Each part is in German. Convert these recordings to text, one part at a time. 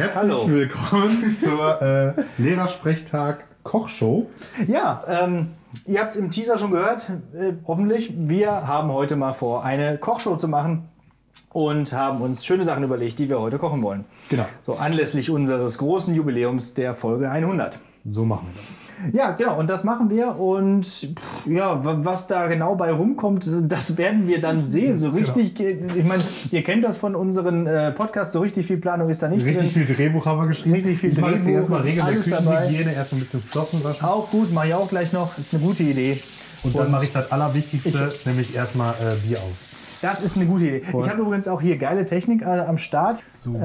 Herzlich Hallo. willkommen zur äh, Lehrersprechtag Kochshow. Ja, ähm, ihr habt es im Teaser schon gehört, äh, hoffentlich. Wir haben heute mal vor, eine Kochshow zu machen und haben uns schöne Sachen überlegt, die wir heute kochen wollen. Genau. So anlässlich unseres großen Jubiläums der Folge 100. So machen wir das. Ja, genau, und das machen wir. Und pff, ja, wa- was da genau bei rumkommt, das werden wir dann sehen. So richtig, ich meine, ihr kennt das von unseren äh, Podcasts, so richtig viel Planung ist da nicht Richtig drin. viel Drehbuch haben wir geschrieben. Richtig viel ich mache jetzt Drehbuch, erstmal Regeln der. Küchenhygiene, erst ein bisschen Flossen waschen. Auch gut, mache ich auch gleich noch. Ist eine gute Idee. Und dann mache ich das Allerwichtigste, nämlich erstmal äh, Bier auf. Das ist eine gute Idee. Ich habe übrigens auch hier geile Technik äh, am Start. So gut.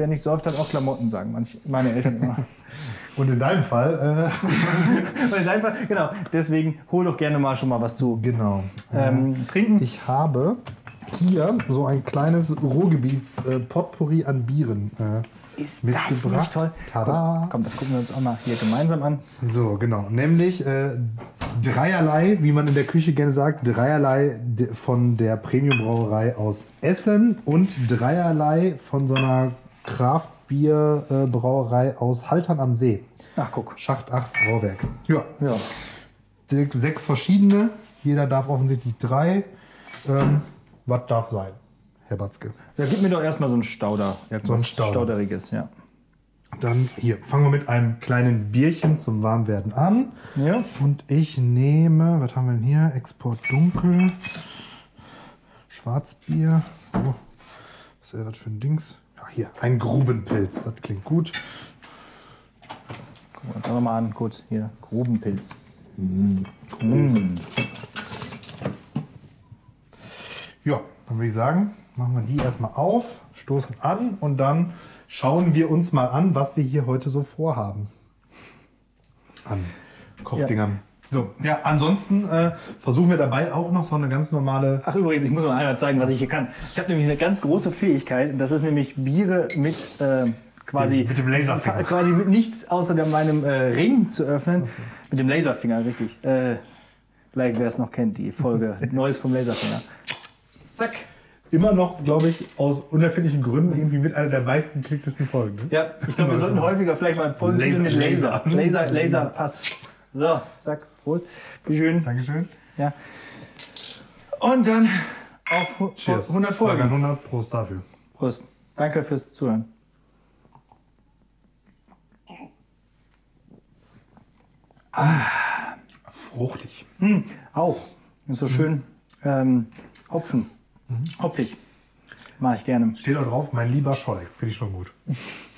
Äh, wer nicht säuft, hat auch Klamotten, sagen manch, meine Eltern immer. Und in deinem Fall, Und in deinem Fall, genau, deswegen hol doch gerne mal schon mal was zu äh, genau. ähm, trinken. Ich habe hier so ein kleines Ruhrgebiets-Potpourri an Bieren äh, Ist mitgebracht. toll? Tada! Komm, das gucken wir uns auch mal hier gemeinsam an. So, genau. Nämlich äh, dreierlei, wie man in der Küche gerne sagt, dreierlei von der Premium-Brauerei aus Essen und dreierlei von so einer Kraftbier-Brauerei aus Haltern am See. Ach, guck. Schacht 8 Brauwerk. Ja, Ja. sechs verschiedene. Jeder darf offensichtlich drei. Ähm, was darf sein, Herr Batzke? ja. Gib mir doch erstmal so einen Stauder. So ein Stauder. Stauderiges, ja. Dann hier, fangen wir mit einem kleinen Bierchen zum Warmwerden an. Ja. Und ich nehme, was haben wir denn hier? Export dunkel. Schwarzbier. Oh, was ist das für ein Dings? Ja, hier, ein Grubenpilz. Das klingt gut. Gucken wir uns auch noch mal an, kurz hier. Grubenpilz. Ja, dann würde ich sagen, machen wir die erstmal auf, stoßen an und dann schauen wir uns mal an, was wir hier heute so vorhaben. An Kochdingern. So, ja, ansonsten äh, versuchen wir dabei auch noch so eine ganz normale Ach übrigens, ich muss mal einmal zeigen, was ich hier kann. Ich habe nämlich eine ganz große Fähigkeit. und Das ist nämlich Biere mit äh, quasi Mit dem Laserfinger. quasi mit nichts außer meinem äh, Ring zu öffnen. Mit dem Laserfinger, richtig. Äh, vielleicht wer es noch kennt, die Folge Neues vom Laserfinger. Zack. immer noch, glaube ich, aus unerfindlichen Gründen irgendwie mit einer der meisten geklicktesten Folgen. Ne? Ja, ich glaube, wir sollten häufiger vielleicht mal Folgen Laser- mit Laser. Laser. Laser, Laser passt. So, zack, Prost. Wie schön. Dankeschön. Ja. Und dann auf Cheers. 100 Folge Folgen. 100 Prost dafür. Prost. Danke fürs Zuhören. Fruchtig. Auch. Ist so schön. Ähm, Hopfen. Hopfig. Mache ich gerne. Steht da drauf, mein lieber Scholleck. Finde ich schon gut.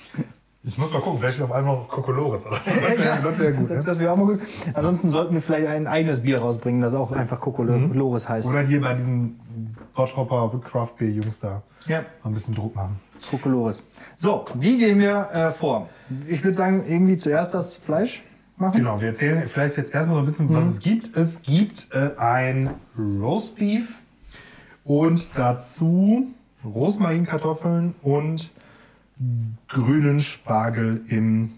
Ich muss mal gucken, vielleicht auf einmal noch Kokolores. Das wäre das wär gut. Ne? Das wäre auch mal gut. Ansonsten sollten wir vielleicht ein eigenes Bier rausbringen, das auch einfach Kokolores heißt. Oder hier bei diesen Bottropper Craft Beer Jungs da Ja, mal ein bisschen Druck machen. Kokolores. So, wie gehen wir äh, vor? Ich würde sagen, irgendwie zuerst das Fleisch machen. Genau, wir erzählen vielleicht jetzt erstmal so ein bisschen, was es gibt. Es gibt äh, ein Roastbeef und dazu Rosmarinkartoffeln und grünen Spargel im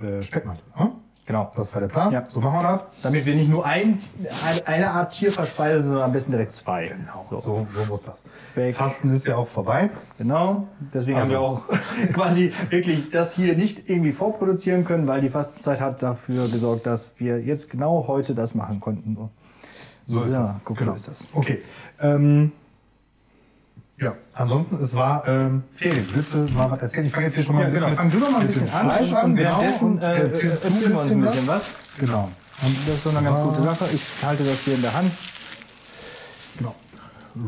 äh, Speckmantel. Hm? Genau. Das war der Plan. Ja. So machen wir das. Damit wir nicht nur ein, ein, eine Art Tier verspeisen, sondern am besten direkt zwei. Genau, so, so muss das. Weg. Fasten ist ja auch vorbei. Genau. Deswegen haben Also. wir auch quasi wirklich das hier nicht irgendwie vorproduzieren können, weil die Fastenzeit hat dafür gesorgt, dass wir jetzt genau heute das machen konnten. So ist das. Guck, Genau. so ist das. Okay. Ähm, ja, ansonsten, es war ähm, Ferien. Willst du mal was erzählen? Ich fange jetzt hier schon mal Ja, ein bisschen genau. mit- Fang du doch mal ein bisschen an. Fleisch an. Und Genau. währenddessen Und äh, erzählst du erzählen wir uns ein bisschen was. Genau. Und das ist so eine ganz gute Sache. Ich halte das hier in der Hand. genau.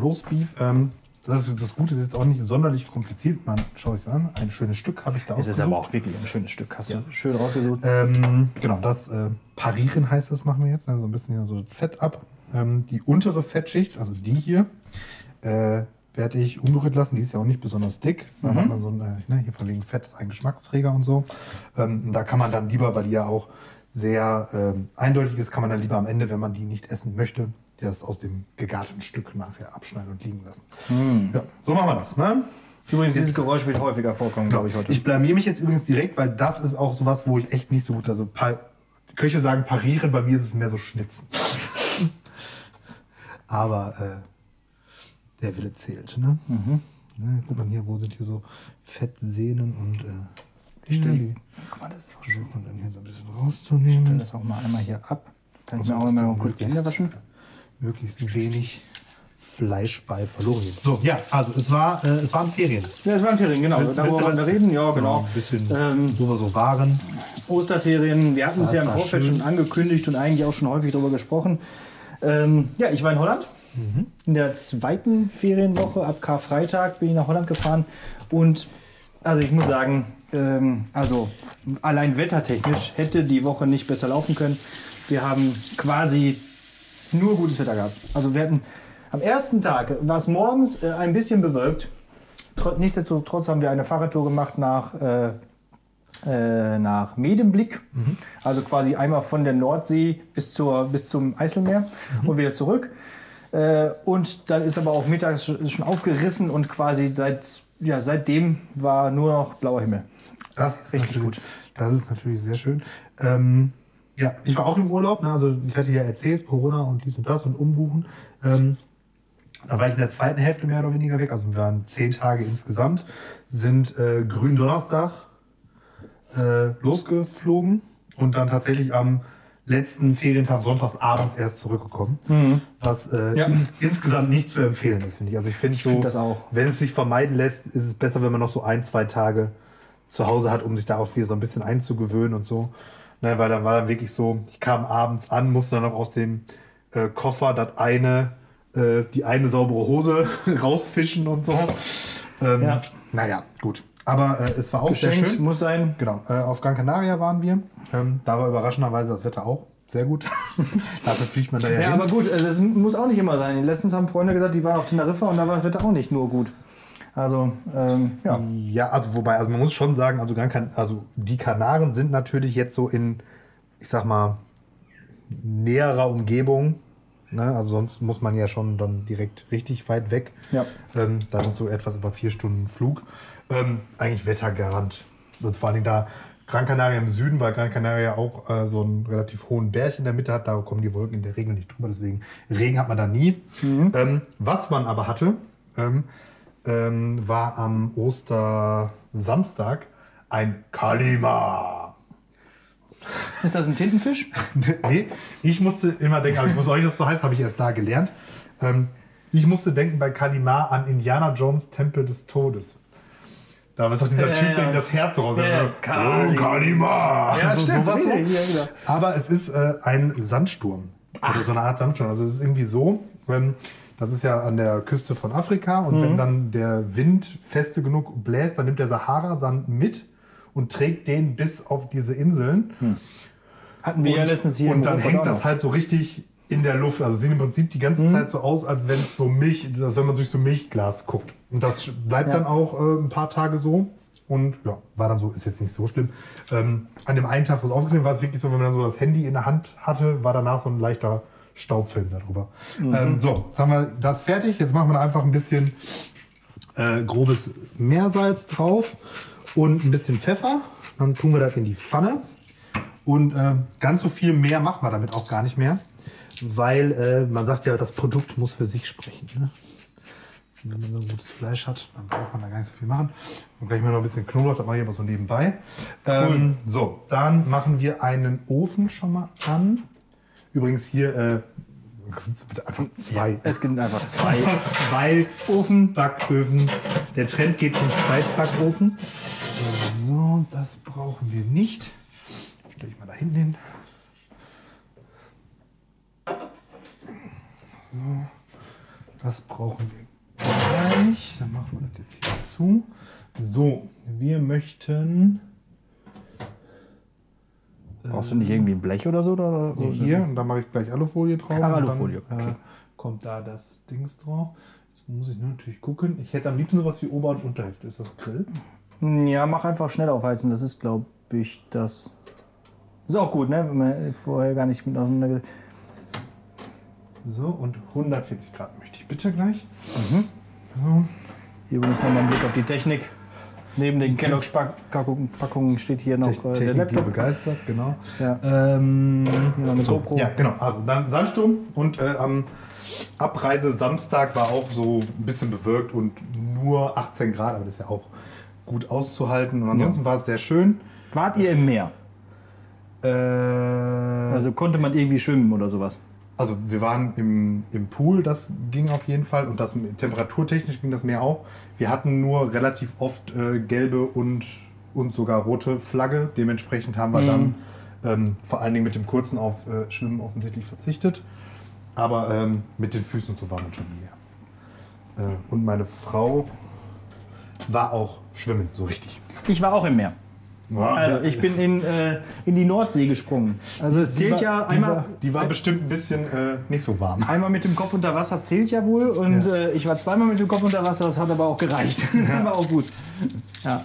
Roastbeef. Ähm, das, ist, das Gute ist jetzt auch nicht sonderlich kompliziert. Man schaut sich an. Ein schönes Stück habe ich da Es ist ausgesucht. aber auch wirklich ein schönes Stück. Hast du schön rausgesucht. Ähm, genau, das äh, Parieren heißt das, machen wir jetzt. Also ein bisschen so Fett ab. Ähm, die untere Fettschicht, also die hier, äh, werde ich unberührt lassen. Die ist ja auch nicht besonders dick. Dann hat man so ein, äh, ne, hier von wegen Fett ist ein Geschmacksträger und so. Ähm, da kann man dann lieber, weil die ja auch sehr ähm, eindeutig ist, kann man dann lieber am Ende, wenn man die nicht essen möchte, das aus dem gegarten Stück nachher abschneiden und liegen lassen. Ja, so machen wir das. Ne? Übrigens, dieses Geräusch wird häufiger vorkommen, glaube ich, heute. Ich blamier mich jetzt übrigens direkt, weil das ist auch sowas, wo ich echt nicht so gut. Also Köche sagen parieren, bei mir ist es mehr so schnitzen. Aber äh, der Wille zählt. Ne? Ne, guck mal hier, wo sind hier so Fettsehnen und äh, die Stelle. Guck mal, das ist auch dann hier so ein bisschen rauszunehmen. das auch mal einmal hier ab. Kann ich Also, mir auch immer kurz die möglichst- Hände waschen. Möglichst wenig Fleisch bei verloren geht. So, ja, also es war, äh, es waren Ferien. Ja, es waren Ferien, genau. Willst- Darüber wollen wir reden, ja, genau. Ein bisschen, Ähm, wo wir so waren. Osterferien, wir hatten es ja im Vorfeld schön. schon angekündigt und eigentlich auch schon häufig darüber gesprochen. Ähm, ja, ich war in Holland. Mhm. In der zweiten Ferienwoche, ab Karfreitag, bin ich nach Holland gefahren. Und also ich muss sagen, ähm, also allein wettertechnisch hätte die Woche nicht besser laufen können. Wir haben quasi nur gutes Wetter gehabt. Also wir hatten am ersten Tag war es morgens äh, ein bisschen bewölkt. Tr- Nichtsdestotrotz haben wir eine Fahrradtour gemacht nach, äh, äh, nach Medemblick. Also quasi einmal von der Nordsee bis, zur, bis zum Eiselmeer und wieder zurück. Äh, und dann ist aber auch mittags schon aufgerissen und quasi seit, ja, seitdem war nur noch blauer Himmel. Das ist Richtig natürlich, gut. Das ist natürlich sehr schön. Ähm, ja, ich war auch im Urlaub. Ne? Also ich hatte ja erzählt, Corona und dies und das und umbuchen. Ähm, da war ich in der zweiten Hälfte mehr oder weniger weg. Also wir waren zehn Tage insgesamt. Sind äh, Gründonnerstag äh, losgeflogen und dann tatsächlich am letzten Ferientag sonntags abends erst zurückgekommen. Was äh, Ja. in, insgesamt nicht zu empfehlen ist, finde ich. Also ich finde so, find wenn es sich vermeiden lässt, ist es besser, wenn man noch so ein, zwei Tage zu Hause hat, um sich da auch wieder so ein bisschen einzugewöhnen und so. Ne, weil dann war dann wirklich so, ich kam abends an, musste dann noch aus dem äh, Koffer das eine, äh, die eine saubere Hose rausfischen und so. Ähm, Ja. Naja, gut. Aber äh, es war auch sehr Geschenkt schön. muss sein. Genau, äh, auf Gran Canaria waren wir. Ähm, da war überraschenderweise das Wetter auch sehr gut. Dafür fliegt man da ja, Ja, hin. aber gut, äh, das muss auch nicht immer sein. Letztens haben Freunde gesagt, die waren auf Teneriffa und da war das Wetter auch nicht nur gut. Also, ähm, ja. Ja, also wobei, also man muss schon sagen, also, Gran Can also die Kanaren sind natürlich jetzt so in, ich sag mal, näherer Umgebung. Ne? Also sonst muss man ja schon dann direkt richtig weit weg. Ja. Ähm, da sind so etwas über vier Stunden Flug. Ähm, eigentlich Wettergarant. Und vor allen Dingen da Gran Canaria im Süden, weil Gran Canaria auch äh, so einen relativ hohen Berg in der Mitte hat. Da kommen die Wolken in der Regel nicht drüber. Deswegen Regen hat man da nie. Ähm, was man aber hatte, ähm, ähm, war am Ostersamstag ein Kalima. Ist das ein Tintenfisch? nee, ich musste immer denken, also ich wusste auch nicht, dass das so heißt, habe ich erst da gelernt. Ähm, ich musste denken bei Kalimar an Indiana Jones Tempel des Todes. Da ist doch dieser Ja, Typ, ja. der ihm das Herz raus. Ja, oh, Kalimar. Kalimar! Ja, so, stimmt, sowas so. genau. Aber es ist äh, ein Sandsturm. Oder so eine Art Sandsturm. Also es ist irgendwie so, ähm, das ist ja an der Küste von Afrika und Mhm. wenn dann der Wind feste genug bläst, dann nimmt der Sahara-Sand mit und trägt den bis auf diese Inseln. Hatten wir ja letztens hier und dann hängt das halt so richtig in der Luft. Also sieht im Prinzip die ganze Mhm. Zeit so aus, als wenn es so Milch, als wenn man durch so Milchglas guckt. Und das bleibt Ja. dann auch äh, ein paar Tage so. Und ja, war dann so, ist jetzt nicht so schlimm. Ähm, an dem einen Tag, wo es aufgenommen war, es wirklich so, wenn man dann so das Handy in der Hand hatte, war danach so ein leichter Staubfilm darüber. Mhm. Ähm, so, jetzt haben wir das fertig. Jetzt machen wir einfach ein bisschen äh, grobes Meersalz drauf und ein bisschen Pfeffer. Dann tun wir das in die Pfanne. Und äh, ganz so viel mehr machen wir damit auch gar nicht mehr. Weil äh, man sagt ja, das Produkt muss für sich sprechen. Ne? Wenn man so ein gutes Fleisch hat, dann braucht man da gar nicht so viel machen. Und gleich mal noch ein bisschen Knoblauch, das mache ich aber so nebenbei. Ähm, so, dann machen wir einen Ofen schon mal an. Übrigens hier, äh, bitte einfach zwei. Es gibt einfach zwei. zwei Ofen, Backöfen. Der Trend geht zum Zweitbackofen. So, das brauchen wir nicht. Stelle ich mal da hinten hin. So, das brauchen wir gleich. Dann machen wir das jetzt hier zu. So, wir möchten Brauchst du nicht irgendwie ein Blech oder so? Oder? Nee, hier, und da mache ich gleich Alufolie drauf. Ah, Alufolie, dann, okay. äh, kommt da das Dings drauf. Jetzt muss ich nur natürlich gucken. Ich hätte am liebsten sowas wie Ober- und Unterhälfte. Ist das Grill? Ja, mach einfach schnell aufheizen. Das ist, glaube ich, das. Ist auch gut, ne? Wenn man vorher gar nicht mit auseinander. So, und 140 Grad möchte ich bitte gleich. Mhm. So, Hier übrigens nochmal ein Blick auf die Technik. Neben den Kellogg's Pack- Packungen Packungen steht hier noch äh, der Technik, die Laptop. begeistert, genau. Ja. Ähm, Hier noch eine so, GoPro. Ja, genau. Also dann Sandsturm und äh, am Abreise Samstag war auch so ein bisschen bewölkt und nur 18 Grad, aber das ist ja auch gut auszuhalten. Und ansonsten war es sehr schön. Wart ihr im Meer? Äh, Also konnte man irgendwie schwimmen oder sowas? Also wir waren im, im Pool, das ging auf jeden Fall und das temperaturtechnisch ging das Meer auch. Wir hatten nur relativ oft äh, gelbe und, und sogar rote Flagge. Dementsprechend haben wir dann ähm, vor allen Dingen mit dem kurzen auf äh, Schwimmen offensichtlich verzichtet. Aber ähm, mit den Füßen und so war man schon im Meer. Äh, und meine Frau war auch schwimmen, so richtig. Ich war auch im Meer. Ja, Also ich bin in, äh, in die Nordsee gesprungen. Also es die zählt war, ja die einmal, war, die war bestimmt ein bisschen äh, nicht so warm. einmal mit dem Kopf unter Wasser zählt ja wohl. Und Ja. äh, ich war zweimal mit dem Kopf unter Wasser, das hat aber auch gereicht. war auch gut. Ja.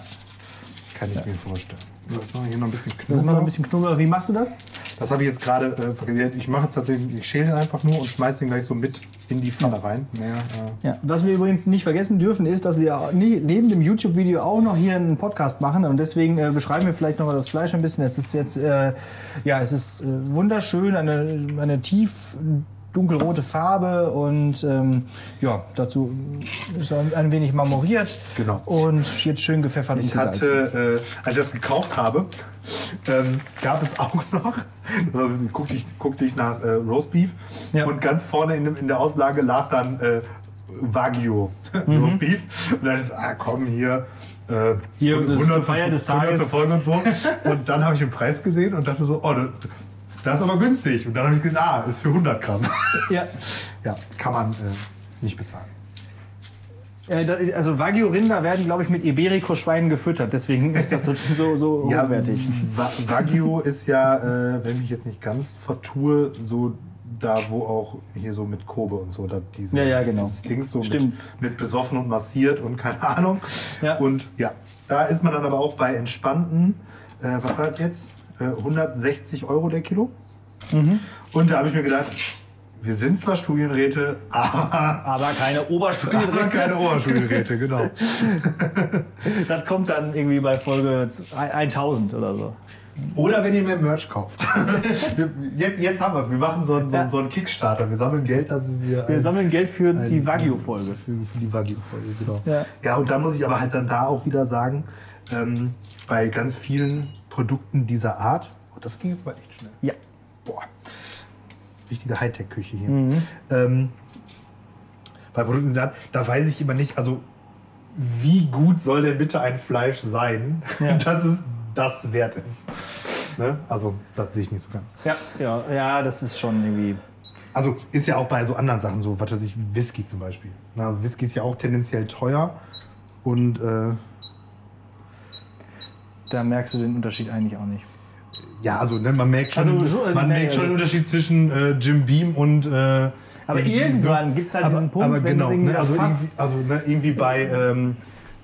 Kann ich mir vorstellen. So, jetzt machen wir hier noch ein bisschen ist noch Knoblauch. ein bisschen Knoblauch. Wie machst du das? Das habe ich jetzt gerade äh, vergessen. Ich mache tatsächlich, ich schäle den einfach nur und schmeiße den gleich so mit in die Pfanne rein. Mehr, äh, Ja. Was wir übrigens nicht vergessen dürfen, ist, dass wir neben dem YouTube-Video auch noch hier einen Podcast machen. Und deswegen äh, beschreiben wir vielleicht noch mal das Fleisch ein bisschen. Es ist jetzt, äh, ja, es ist äh, wunderschön, eine, eine tief dunkelrote Farbe und ähm, ja, dazu ist ein, ein wenig marmoriert. Genau. Und jetzt schön gepfeffert ich hatte, äh, als ich das gekauft habe, ähm, gab es auch noch, das war bisschen, guckte ich, guckte ich nach äh, Roastbeef Ja. und ganz vorne in, in der Auslage lag dann äh, Wagyu Roastbeef. Und dann ist, ah komm, hier. Äh, Hier, das ist zur Feier des Tages. 100. Folge und so. Und dann habe ich den Preis gesehen und dachte so, oh, das, das ist aber günstig. Und dann habe ich gesehen, ah, ist für 100 Gramm. Ja. ja, kann man äh, nicht bezahlen. Äh, Also Wagyu-Rinder werden, glaube ich, mit Iberico-Schweinen gefüttert. Deswegen ist das so, so, so Ja, hochwertig. Wa- Wagyu ist ja, äh, wenn ich mich jetzt nicht ganz vertue, so da, wo auch hier so mit Kobe und so, da diese, Ja, ja, genau. dieses Ding so mit, mit besoffen und massiert und keine Ahnung. Ja. Und ja, da ist man dann aber auch bei entspannten, äh, was war das jetzt? Äh, 160 Euro der Kilo. Mhm. Und da habe ich mir gedacht, wir sind zwar Studienräte, aber, Aber keine aber Oberstudienrinder. keine Oberstudienräte, genau. Das kommt dann irgendwie bei Folge 1000 oder so. Oder wenn ihr mehr Merch kauft. Jetzt, jetzt haben wir es. Wir machen so einen, so, einen, so einen Kickstarter. Wir sammeln Geld, dass wir. Wir ein- sammeln Geld für ein- die Wagyu-Folge. Für, für die Wagyu-Folge, genau. Ja. Ja. und da muss ich aber halt dann da auch wieder sagen, ähm, bei ganz vielen Produkten dieser Art, oh, das ging jetzt mal echt schnell. Ja. Boah. Richtige Hightech-Küche hier. Ähm, bei Produkten Art, da weiß ich immer nicht, also wie gut soll denn bitte ein Fleisch sein, Ja. dass es das wert ist. Ne? Also, das sehe ich nicht so ganz. Ja, ja, ja, das ist schon irgendwie. Also ist ja auch bei so anderen Sachen so, was weiß ich, Whisky zum Beispiel. Na, Also Whisky ist ja auch tendenziell teuer und äh, Da merkst du den Unterschied eigentlich auch nicht. Ja, also ne, man merkt schon, Also, so- also, man merkt schon den Unterschied zwischen äh, Jim Beam und äh, Aber irgendwann gibt's halt aber, diesen Punkt, aber genau, ne, also, irgendwie, also ne, irgendwie bei ähm,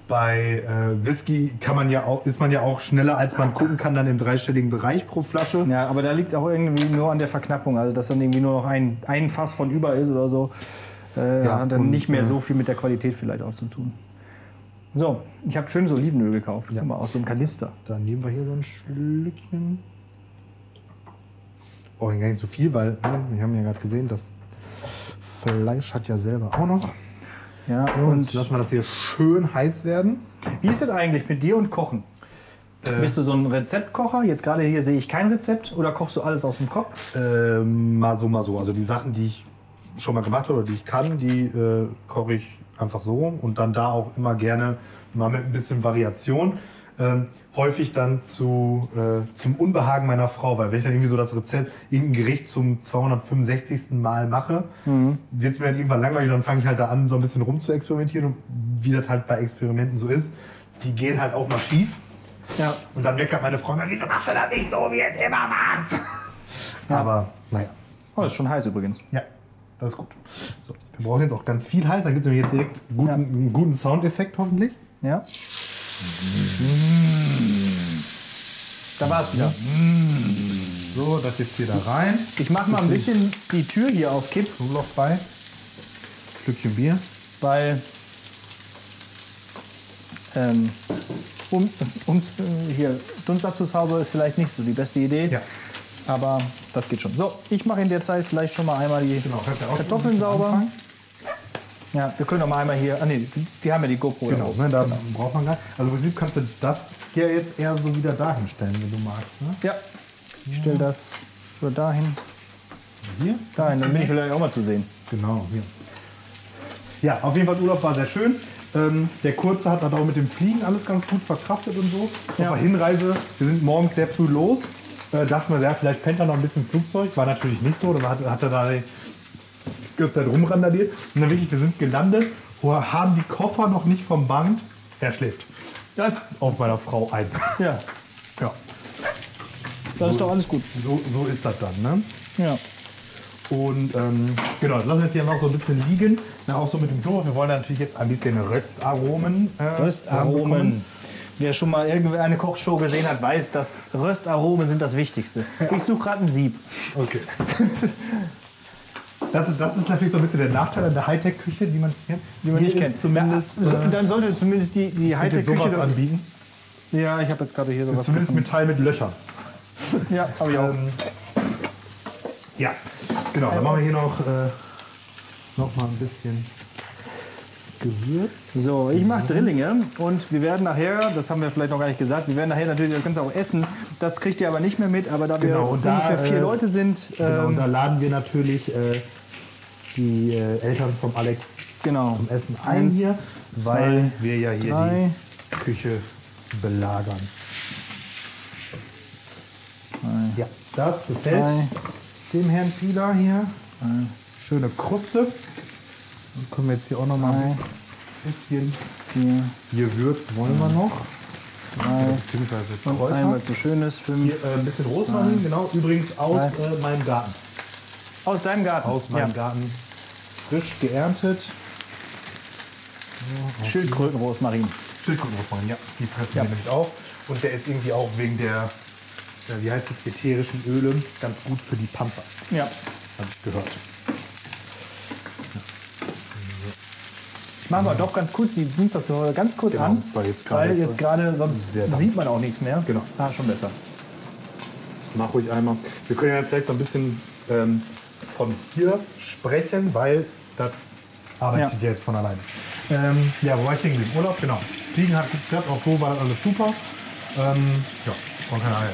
bei äh, Whisky kann man ja auch, ist man ja auch schneller, als man gucken kann, dann im dreistelligen Bereich pro Flasche. Ja, aber da liegt es auch irgendwie nur an der Verknappung. Also, dass dann irgendwie nur noch ein, ein Fass von über ist oder so. Äh, Ja, hat dann und, nicht mehr äh, so viel mit der Qualität vielleicht auch zu tun. So, ich habe schönes Olivenöl gekauft. Ja. Guck mal, aus so einem Kanister. Dann nehmen wir hier so ein Schlückchen. Oh, gar nicht so viel, weil ne, wir haben ja gerade gesehen, das Fleisch hat ja selber auch noch. Ja, Und und lassen wir das hier schön heiß werden. wie ist es eigentlich mit dir und Kochen? Äh. Bist du so ein Rezeptkocher? Jetzt gerade hier sehe ich kein Rezept. Oder kochst du alles aus dem Kopf? Ähm, mal so, mal so. Also die Sachen, die ich schon mal gemacht habe oder die ich kann, die äh, koche ich einfach so und dann da auch immer gerne mal mit ein bisschen Variation. Ähm, häufig dann zu, äh, zum Unbehagen meiner Frau, weil wenn ich dann irgendwie so das Rezept, irgendein Gericht zum 265. Mal mache, wird es mir dann irgendwann langweilig und dann fange ich halt da an, so ein bisschen rum zu experimentieren und wie das halt bei Experimenten so ist, die gehen halt auch mal schief. Ja. Und dann meckert meine Frau, wieso machst du das nicht so, wie es immer machst? Aber naja, Oh, ist schon heiß übrigens. ja, das ist gut. So, wir brauchen jetzt auch ganz viel heiß, dann gibt es jetzt direkt guten, Ja. einen guten Soundeffekt hoffentlich. Ja. Da war es wieder. So, das jetzt hier da rein. Ich mache mal ein bisschen die Tür hier auf Kipp, Knoblauch bei. Stückchen Bier. weil ähm, um, um hier Dunstabzugshaube ist vielleicht nicht so die beste Idee. Ja. Aber das geht schon. So, ich mache in der Zeit vielleicht schon mal einmal die Genau, Kartoffeln sauber. anfangen. Ja, wir können doch mal einmal hier. Ah nee, die, haben ja die GoPro. da Genau, ne, da braucht man gar nicht. Also im Prinzip kannst du das hier jetzt eher so wieder dahin stellen, wenn du magst. Ne? Ja. Ich stelle das so dahin. Hier? Dahin, dann bin ich vielleicht auch mal zu sehen. Genau, hier. Ja, auf jeden Fall Urlaub war sehr schön. Ähm, der Kurze hat auch mit dem Fliegen alles ganz gut verkraftet und so. Ja. Auf der Hinreise, wir sind morgens sehr früh los. Äh, dachten wir, ja, vielleicht pennt er noch ein bisschen im Flugzeug. War natürlich nicht so. Dann hat, hat er da die ganze Zeit rumrandaliert. Und dann wirklich, wir sind gelandet, haben die Koffer noch nicht vom Band. Er schläft Das, auf meiner Frau ein. ja, ja, das ist doch alles gut. so, so ist das dann, ne? Ja. Und ähm, genau, das lassen wir jetzt hier noch so ein bisschen liegen. Na, auch so mit dem Klo. Wir wollen natürlich jetzt ein bisschen Röstaromen. Äh. Röstaromen. Wer schon mal irgendeine Kochshow gesehen hat, weiß, dass Röstaromen sind das Wichtigste. Ich suche gerade ein Sieb. Okay. Das, ist- das ist natürlich so ein bisschen der Nachteil an der Hightech-Küche, die man die man kenne. ist zumindest, So, äh, dann sollte zumindest die, die sowas Hightech-Küche. anbieten. Ja, ich habe jetzt gerade hier sowas Zumindest Metall mit Löchern. gefunden. Ja, habe ich auch. Ähm, ja, genau. Dann machen wir hier noch, äh, noch mal ein bisschen Gewürz. So, ich mache Drillinge und wir werden nachher, das haben wir vielleicht noch gar nicht gesagt, wir werden nachher natürlich das Ganze auch essen. Das kriegt ihr aber nicht mehr mit, aber da wir Genau, und da, ungefähr vier äh, Leute sind, Genau, und ähm, da laden wir natürlich äh, die äh, Eltern vom Alex genau. zum Essen ein Eins, hier, zwei, weil wir ja hier drei. die Küche belagern. Ja, das gefällt Drei. dem Herrn Pieler hier. Schöne Kruste. Dann können wir jetzt hier auch noch mal ein bisschen vier, Gewürz wollen wir noch. drei, Beziehungsweise Kräuter. einmal zu schönes, fünf. Hier, äh, ein bisschen Rosmarin, genau. Übrigens aus drei. äh, meinem Garten. Aus deinem Garten. Aus meinem ja. Garten. Frisch geerntet. Schildkrötenrosmarin. Schildkrötenrosmarin, ja. Die fressen Ja. nämlich auch. Und der ist irgendwie auch wegen der, ja, wie heißt es, ätherischen Öle ganz gut für die Panzer. Ja. Habe ich gehört. Machen wir doch ganz kurz die Dienstagshörer ganz kurz Genau, an. weil jetzt gerade sonst sieht man auch nichts mehr. Genau. Ah, schon besser. Mach ruhig einmal. Wir können ja vielleicht so ein bisschen ähm, von hier sprechen, weil das arbeitet Ja. jetzt von alleine. Ähm, ja, wo war ich denn geblieben? Urlaub, genau. Fliegen hat geklappt, auch so war das alles super. Ähm, ja, von keine Ahnung,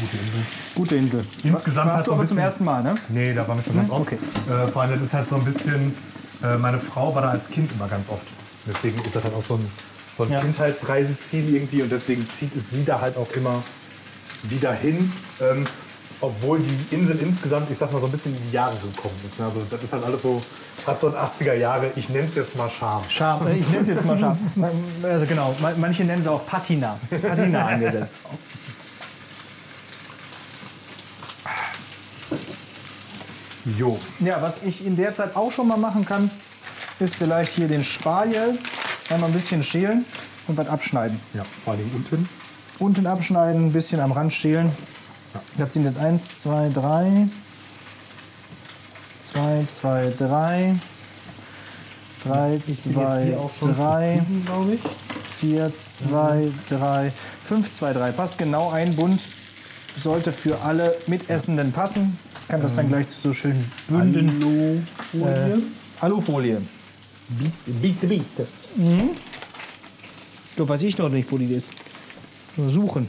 gute Insel. Gute Insel. Insgesamt Warst du aber zum bisschen- ersten Mal, ne? Nee, da waren wir schon ganz oft. okay. Äh, vor allem, das ist halt so ein bisschen, äh, meine Frau war da als Kind immer ganz oft. Deswegen ist das halt auch so ein, so ein Ja. Kindheitsreiseziel irgendwie und deswegen zieht es sie da halt auch immer wieder hin. Ähm, obwohl die Insel insgesamt, ich sag mal, so ein bisschen in die Jahre gekommen ist. Also das ist halt alles so, hat so ein 80er Jahre, ich nenne es jetzt mal Charme. Scham. Äh, Ich nenne es jetzt mal Scham. Also genau, ma- manche nennen es auch Patina. Patina angesetzt. Jo. Ja, was ich in der Zeit auch schon mal machen kann, ist vielleicht hier den Spargel einmal ein bisschen schälen und was abschneiden. Ja, vor allem unten. Unten abschneiden, ein bisschen am Rand schälen. Das sind jetzt 1, 2, 3. 2, 2, 3. 3, 2, 3. glaube ich. 4, 2, 3, 5, 2, 3. Passt genau ein Bund. Sollte für alle Mitessenden passen. Kann das dann gleich so schön bünden. Alufolie. Äh, Alufolie. Bitte, bitte. So weiß ich noch nicht, wo die ist. Nur suchen.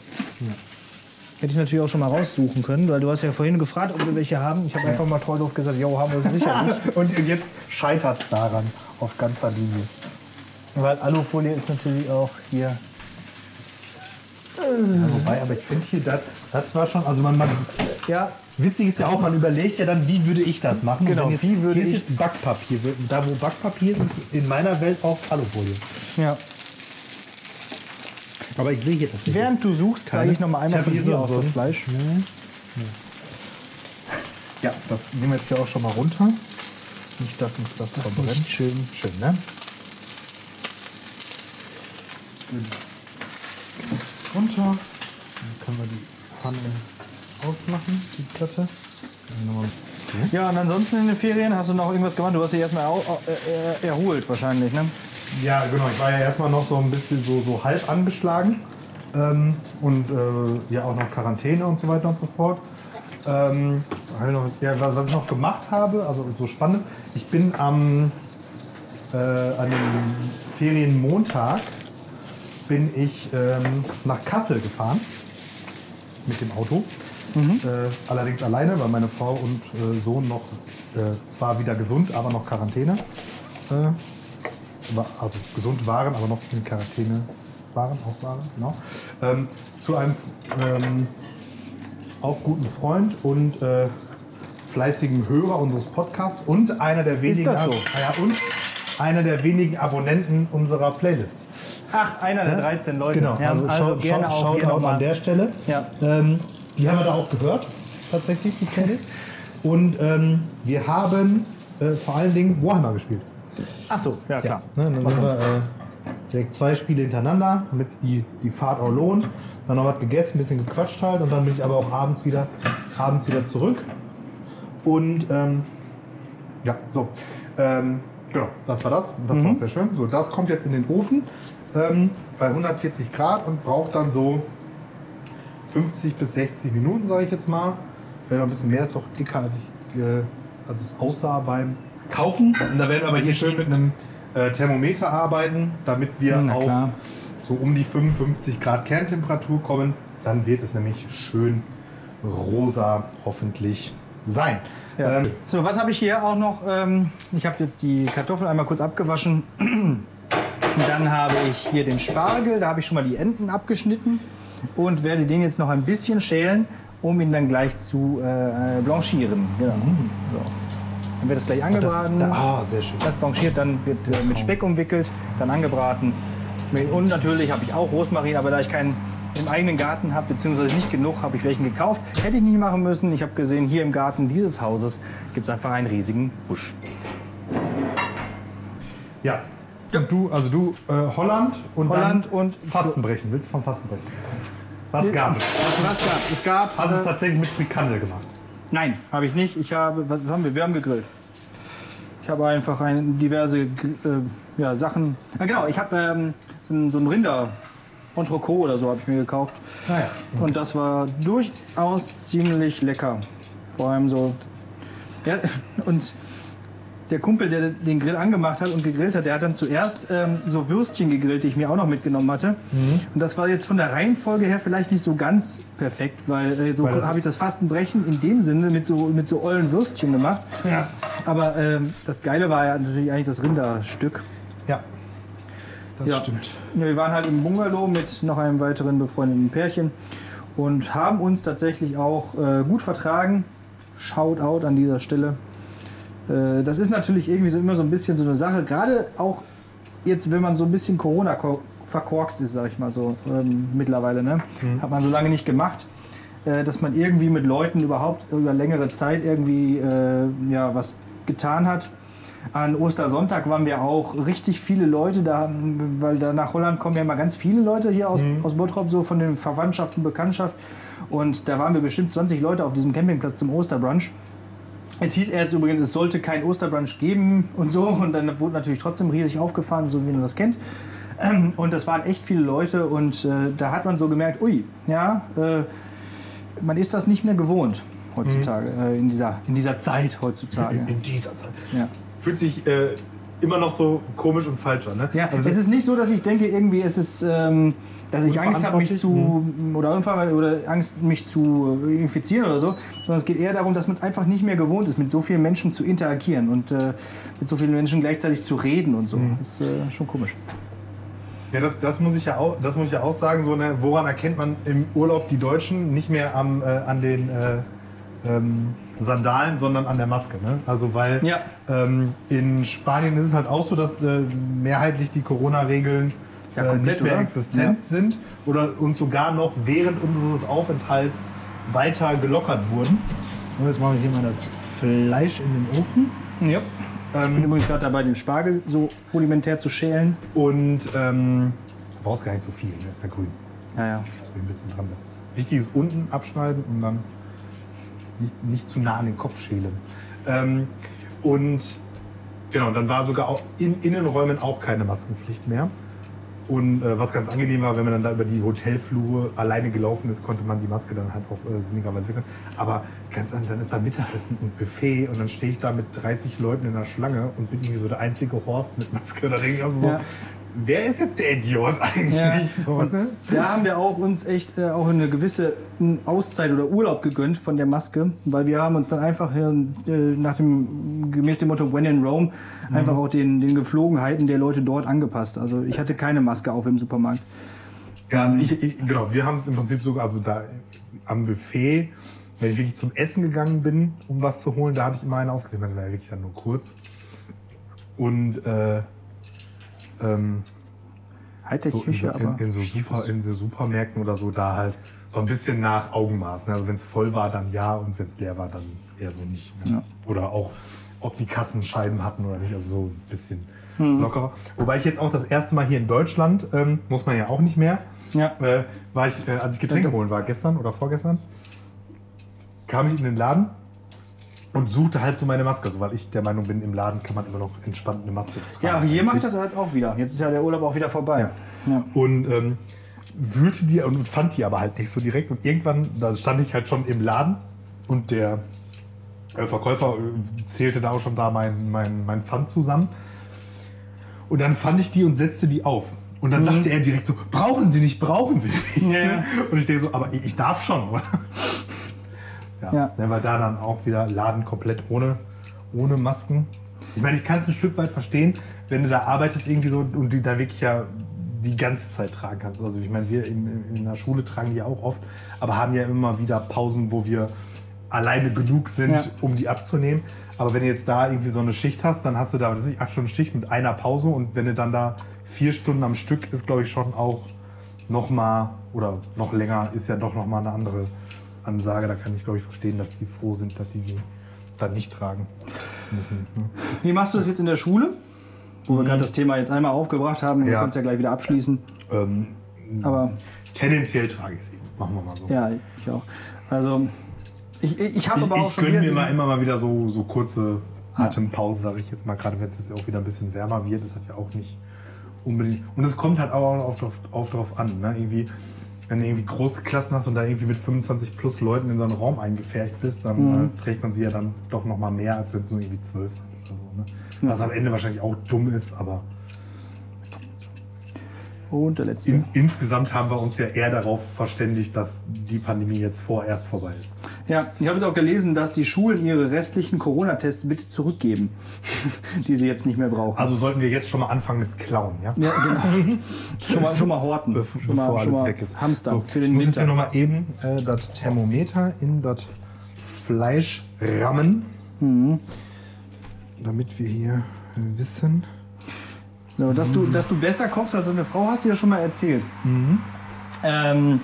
Hätte ich natürlich auch schon mal raussuchen können, weil du hast ja vorhin gefragt, ob wir welche haben. Ich habe einfach mal treu doof gesagt, jo, haben wir sicherlich. Und jetzt scheitert es daran auf ganzer Linie. weil Alufolie ist natürlich auch hier. Ja, wobei, aber ich finde hier, das, das war schon, also man, man, Ja, witzig ist ja auch, man überlegt ja dann, wie würde ich das machen? Genau, jetzt, wie würde hier ich- ist jetzt Backpapier. Da, wo Backpapier ist, ist in meiner Welt auch Alufolie. ja. Aber ich sehe hier tatsächlich. Während du suchst, zeige ich noch mal einmal von hier hier aus so das Fleisch. Ja, das nehmen wir jetzt hier auch schon mal runter. Nicht, dass uns das, das verbrennt. schön? Schön, ne? Runter. Dann können wir die Pfanne ausmachen, die Platte. Nochmal- Ja, und ansonsten in den Ferien hast du noch irgendwas gemacht? Du hast dich erstmal äh, äh, erholt wahrscheinlich, ne? Ja, genau. Ich war ja erstmal noch so ein bisschen so, so halb angeschlagen. ähm, und äh, ja auch noch Quarantäne und so weiter und so fort. Ähm, ja, was, was ich noch gemacht habe, also so spannend, ich bin am äh, an dem Ferienmontag bin ich ähm, nach Kassel gefahren mit dem Auto. Äh, allerdings alleine, weil meine Frau und äh, Sohn noch äh, zwar wieder gesund, aber noch Quarantäne. Also gesund waren, aber noch in Quarantäne waren, auch waren, genau. Ähm, zu einem ähm, auch guten Freund und äh, fleißigen Hörer unseres Podcasts und einer der wenigen das so? Ah ja, und einer der wenigen Abonnenten unserer Playlist. Ach, einer der 13 Leute. Genau, Ja, also, also schau, gerne auch hier Shoutout an der Stelle. Ja. Ähm, die haben wir da auch gehört, tatsächlich, die Playlist. Und ähm, wir haben äh, vor allen Dingen Warhammer gespielt. Ach so, ja klar. Ne, dann haben wir äh, direkt zwei Spiele hintereinander, damit es die, die Fahrt auch lohnt. Dann noch was gegessen, ein bisschen gequatscht halt und dann bin ich aber auch abends wieder, abends wieder zurück. Und ähm, ja, so. Ähm, genau, das war das. Das war auch sehr schön. So, das kommt jetzt in den Ofen ähm, bei 140 Grad und braucht dann so 50 bis 60 Minuten, sage ich jetzt mal. Vielleicht noch ein bisschen mehr, ist doch dicker, als, ich, äh, als es aussah beim Kaufen. Und da werden wir aber hier schön mit einem äh, Thermometer arbeiten, damit wir Na auf klar. so um die 55 Grad Kerntemperatur kommen. Dann wird es nämlich schön rosa hoffentlich sein. Ja. Ähm, So, was habe ich hier auch noch? Ähm, ich habe jetzt die Kartoffeln einmal kurz abgewaschen. Und dann habe ich hier den Spargel, da habe ich schon mal die Enden abgeschnitten und werde den jetzt noch ein bisschen schälen, um ihn dann gleich zu äh, blanchieren. Genau. So. Dann wird das gleich angebraten. da, ah, sehr schön. Das blanchiert, dann wird es äh, mit Speck umwickelt, dann angebraten. Und natürlich habe ich auch Rosmarin, aber da ich keinen im eigenen Garten habe, beziehungsweise nicht genug, habe ich welchen gekauft. Hätte ich nicht machen müssen. Ich habe gesehen, hier im Garten dieses Hauses gibt es einfach einen riesigen Busch. Ja. Und du, also du äh, Holland und Holland dann und- Fastenbrechen. Willst du vom Fastenbrechen erzählen? Was gab es? Was gab es? gab. Hast du es Äh, tatsächlich mit Frikandel gemacht? nein, habe ich nicht. Ich habe. Was haben wir? Wir haben gegrillt. Ich habe einfach ein, diverse äh, ja, Sachen. Ja, genau, ich habe ähm, so ein, so ein Rinder. Entrecot oder so habe ich mir gekauft. Naja. Und das war durchaus ziemlich lecker. Vor allem so. Ja, und der Kumpel, der den Grill angemacht hat und gegrillt hat, der hat dann zuerst ähm, so Würstchen gegrillt, die ich mir auch noch mitgenommen hatte. Und das war jetzt von der Reihenfolge her vielleicht nicht so ganz perfekt, weil äh, so habe ich das Fastenbrechen in dem Sinne mit so, mit so ollen Würstchen gemacht. Ja. Aber ähm, das Geile war ja natürlich eigentlich das Rinderstück. Ja. Das Ja. stimmt. Ja, Wir waren halt im Bungalow mit noch einem weiteren befreundeten Pärchen und haben uns tatsächlich auch äh, gut vertragen. Shoutout an dieser Stelle. Äh, das ist natürlich irgendwie so immer so ein bisschen so eine Sache, gerade auch jetzt, wenn man so ein bisschen Corona ko- verkorkst ist, sag ich mal so ähm, mittlerweile, ne? hat man so lange nicht gemacht, äh, dass man irgendwie mit Leuten überhaupt über längere Zeit irgendwie äh, ja, was getan hat. An Ostersonntag waren wir auch richtig viele Leute da, weil da nach Holland kommen ja immer ganz viele Leute hier aus, aus Bottrop, so von den Verwandtschaften, Bekanntschaft. Und da waren wir bestimmt 20 Leute auf diesem Campingplatz zum Osterbrunch. Es hieß erst übrigens, es sollte kein Osterbrunch geben und so. Und dann wurde natürlich trotzdem riesig aufgefahren, so wie man das kennt. Ähm, Und das waren echt viele Leute und äh, da hat man so gemerkt, ui, ja, äh, man ist das nicht mehr gewohnt heutzutage, äh, in, dieser, in dieser Zeit heutzutage. In, in dieser Zeit. Ja. Fühlt sich äh, immer noch so komisch und falsch an, ne? Ja, also es ist nicht so, dass ich denke, irgendwie es ist, ähm, dass ich Angst habe, mich zu oder oder Angst, mich zu infizieren oder so, sondern es geht eher darum, dass man es einfach nicht mehr gewohnt ist, mit so vielen Menschen zu interagieren und äh, mit so vielen Menschen gleichzeitig zu reden und so. Das ist äh, schon komisch. Ja, das, das, muss ich ja auch, das muss ich ja auch sagen. So, ne, woran erkennt man im Urlaub die Deutschen nicht mehr am, äh, an den äh, ähm, Sandalen, sondern an der Maske? Ne? Also, weil Ja. ähm, in Spanien ist es halt auch so, dass äh, mehrheitlich die Corona-Regeln Ja, äh, komplett, nicht mehr oder? existent sind oder und sogar noch während unseres Aufenthalts weiter gelockert wurden. Und jetzt machen wir hier mal das Fleisch in den Ofen. Ja. Ich bin übrigens gerade dabei, den Spargel so rudimentär zu schälen. Und ähm, du brauchst gar nicht so viel, der ist ja grün. Ja, ja. Das ich ein bisschen dran lassen. Wichtig ist unten abschneiden und dann nicht, nicht zu nah an den Kopf schälen. Ähm, und genau, dann war sogar auch in Innenräumen auch keine Maskenpflicht mehr. Und äh, was ganz angenehm war, wenn man dann da über die Hotelflure alleine gelaufen ist, konnte man die Maske dann halt auch äh, sinnigerweise wickeln. Aber ganz anders, dann ist da Mittagessen und Buffet und dann stehe ich da mit 30 Leuten in der Schlange und bin irgendwie so der einzige Horst mit Maske. Da denke ich also so. Wer ist jetzt der Idiot eigentlich? Ja. So, ne? Da haben wir auch uns echt äh, auch eine gewisse Auszeit oder Urlaub gegönnt von der Maske, weil wir haben uns dann einfach äh, nach dem gemäß dem Motto When in Rome einfach auch den, den Geflogenheiten der Leute dort angepasst. Also ich hatte keine Maske auf im Supermarkt. Ja, also ich, ich, genau, wir haben es im Prinzip sogar, also da am Buffet, wenn ich wirklich zum Essen gegangen bin, um was zu holen, da habe ich immer eine aufgesehen, weil war ja wirklich dann nur kurz. Und äh, ähm, so in, Küche, so, in, aber in, so Super, in so Supermärkten oder so, da halt so ein bisschen nach Augenmaß. Ne? Also wenn es voll war, dann ja und wenn es leer war, dann eher so nicht. Ne? Oder auch, ob die Kassen Scheiben hatten oder nicht, also so ein bisschen Hm. lockerer. Wobei ich jetzt auch das erste Mal hier in Deutschland, ähm, muss man ja auch nicht mehr, Ja. äh, war ich, äh, als ich Getränke holen war, gestern oder vorgestern, kam ich in den Laden und suchte halt so meine Maske, also weil ich der Meinung bin, im Laden kann man immer noch entspannt eine Maske tragen. Ja, hier macht eigentlich. das jetzt auch wieder. Jetzt ist ja der Urlaub auch wieder vorbei. Ja. Und ähm, wühlte die und fand die aber halt nicht so direkt. Und irgendwann, da stand ich halt schon im Laden und der äh, Verkäufer äh, zählte da auch schon da mein, mein, mein Pfand zusammen. Und dann fand ich die und setzte die auf. Und dann sagte er direkt so, brauchen Sie nicht, brauchen Sie nicht. Mhm. Ja. Und ich denke so, aber ich ich darf schon, oder? Ja, Ja. Dann war da dann auch wieder Laden komplett ohne, ohne Masken. Ich meine, ich kann es ein Stück weit verstehen, wenn du da arbeitest irgendwie so und die da wirklich ja die ganze Zeit tragen kannst. Also ich meine, wir in, in der Schule tragen die ja auch oft, aber haben ja immer wieder Pausen, wo wir alleine genug sind, Ja. um die abzunehmen. Aber wenn du jetzt da irgendwie so eine Schicht hast, dann hast du da, weiß ich, acht Stunden Schicht mit einer Pause und wenn du dann da vier Stunden am Stück ist, glaube ich, schon auch noch mal oder noch länger ist ja doch noch mal eine andere Ansage. Da kann ich, glaube ich, verstehen, dass die froh sind, dass die die dann nicht tragen müssen. Ne? Wie machst du das jetzt in der Schule? Wo wir gerade das Thema jetzt einmal aufgebracht haben, wir Ja. können es ja gleich wieder abschließen. Ähm, Aber tendenziell trage ich sie. Machen wir mal so. ja, ich auch. Also ich, ich, habe Ich, aber auch ich schon gönne mir mal immer mal wieder so, so kurze Atempausen, sage ich jetzt mal, gerade wenn es jetzt auch wieder ein bisschen wärmer wird. Das hat ja auch nicht unbedingt. Und es kommt halt auch auf, auf, auf drauf an. Ne? Irgendwie, wenn du irgendwie große Klassen hast und da irgendwie mit 25 plus Leuten in so einen Raum eingefärcht bist, dann Mhm. äh, trägt man sie ja dann doch noch mal mehr, als wenn es nur irgendwie 12 sind oder so. Ne? Was am Ende wahrscheinlich auch dumm ist, aber Und der letzte. in, insgesamt haben wir uns ja eher darauf verständigt, dass die Pandemie jetzt vorerst vorbei ist. Ja, ich habe jetzt auch gelesen, dass die Schulen ihre restlichen Corona-Tests bitte zurückgeben, die sie jetzt nicht mehr brauchen. Also sollten wir jetzt schon mal anfangen mit Klauen, ja? ja, genau. schon, mal, schon mal horten. Bev schon mal, bevor schon alles mal weg ist. Hamstern So, für den Winter. hier nochmal eben äh, das Thermometer in das Fleisch rammen, Mhm. damit wir hier wissen. So, dass, du, dass du besser kochst als deine Frau, hast du ja schon mal erzählt. Mhm. Ähm,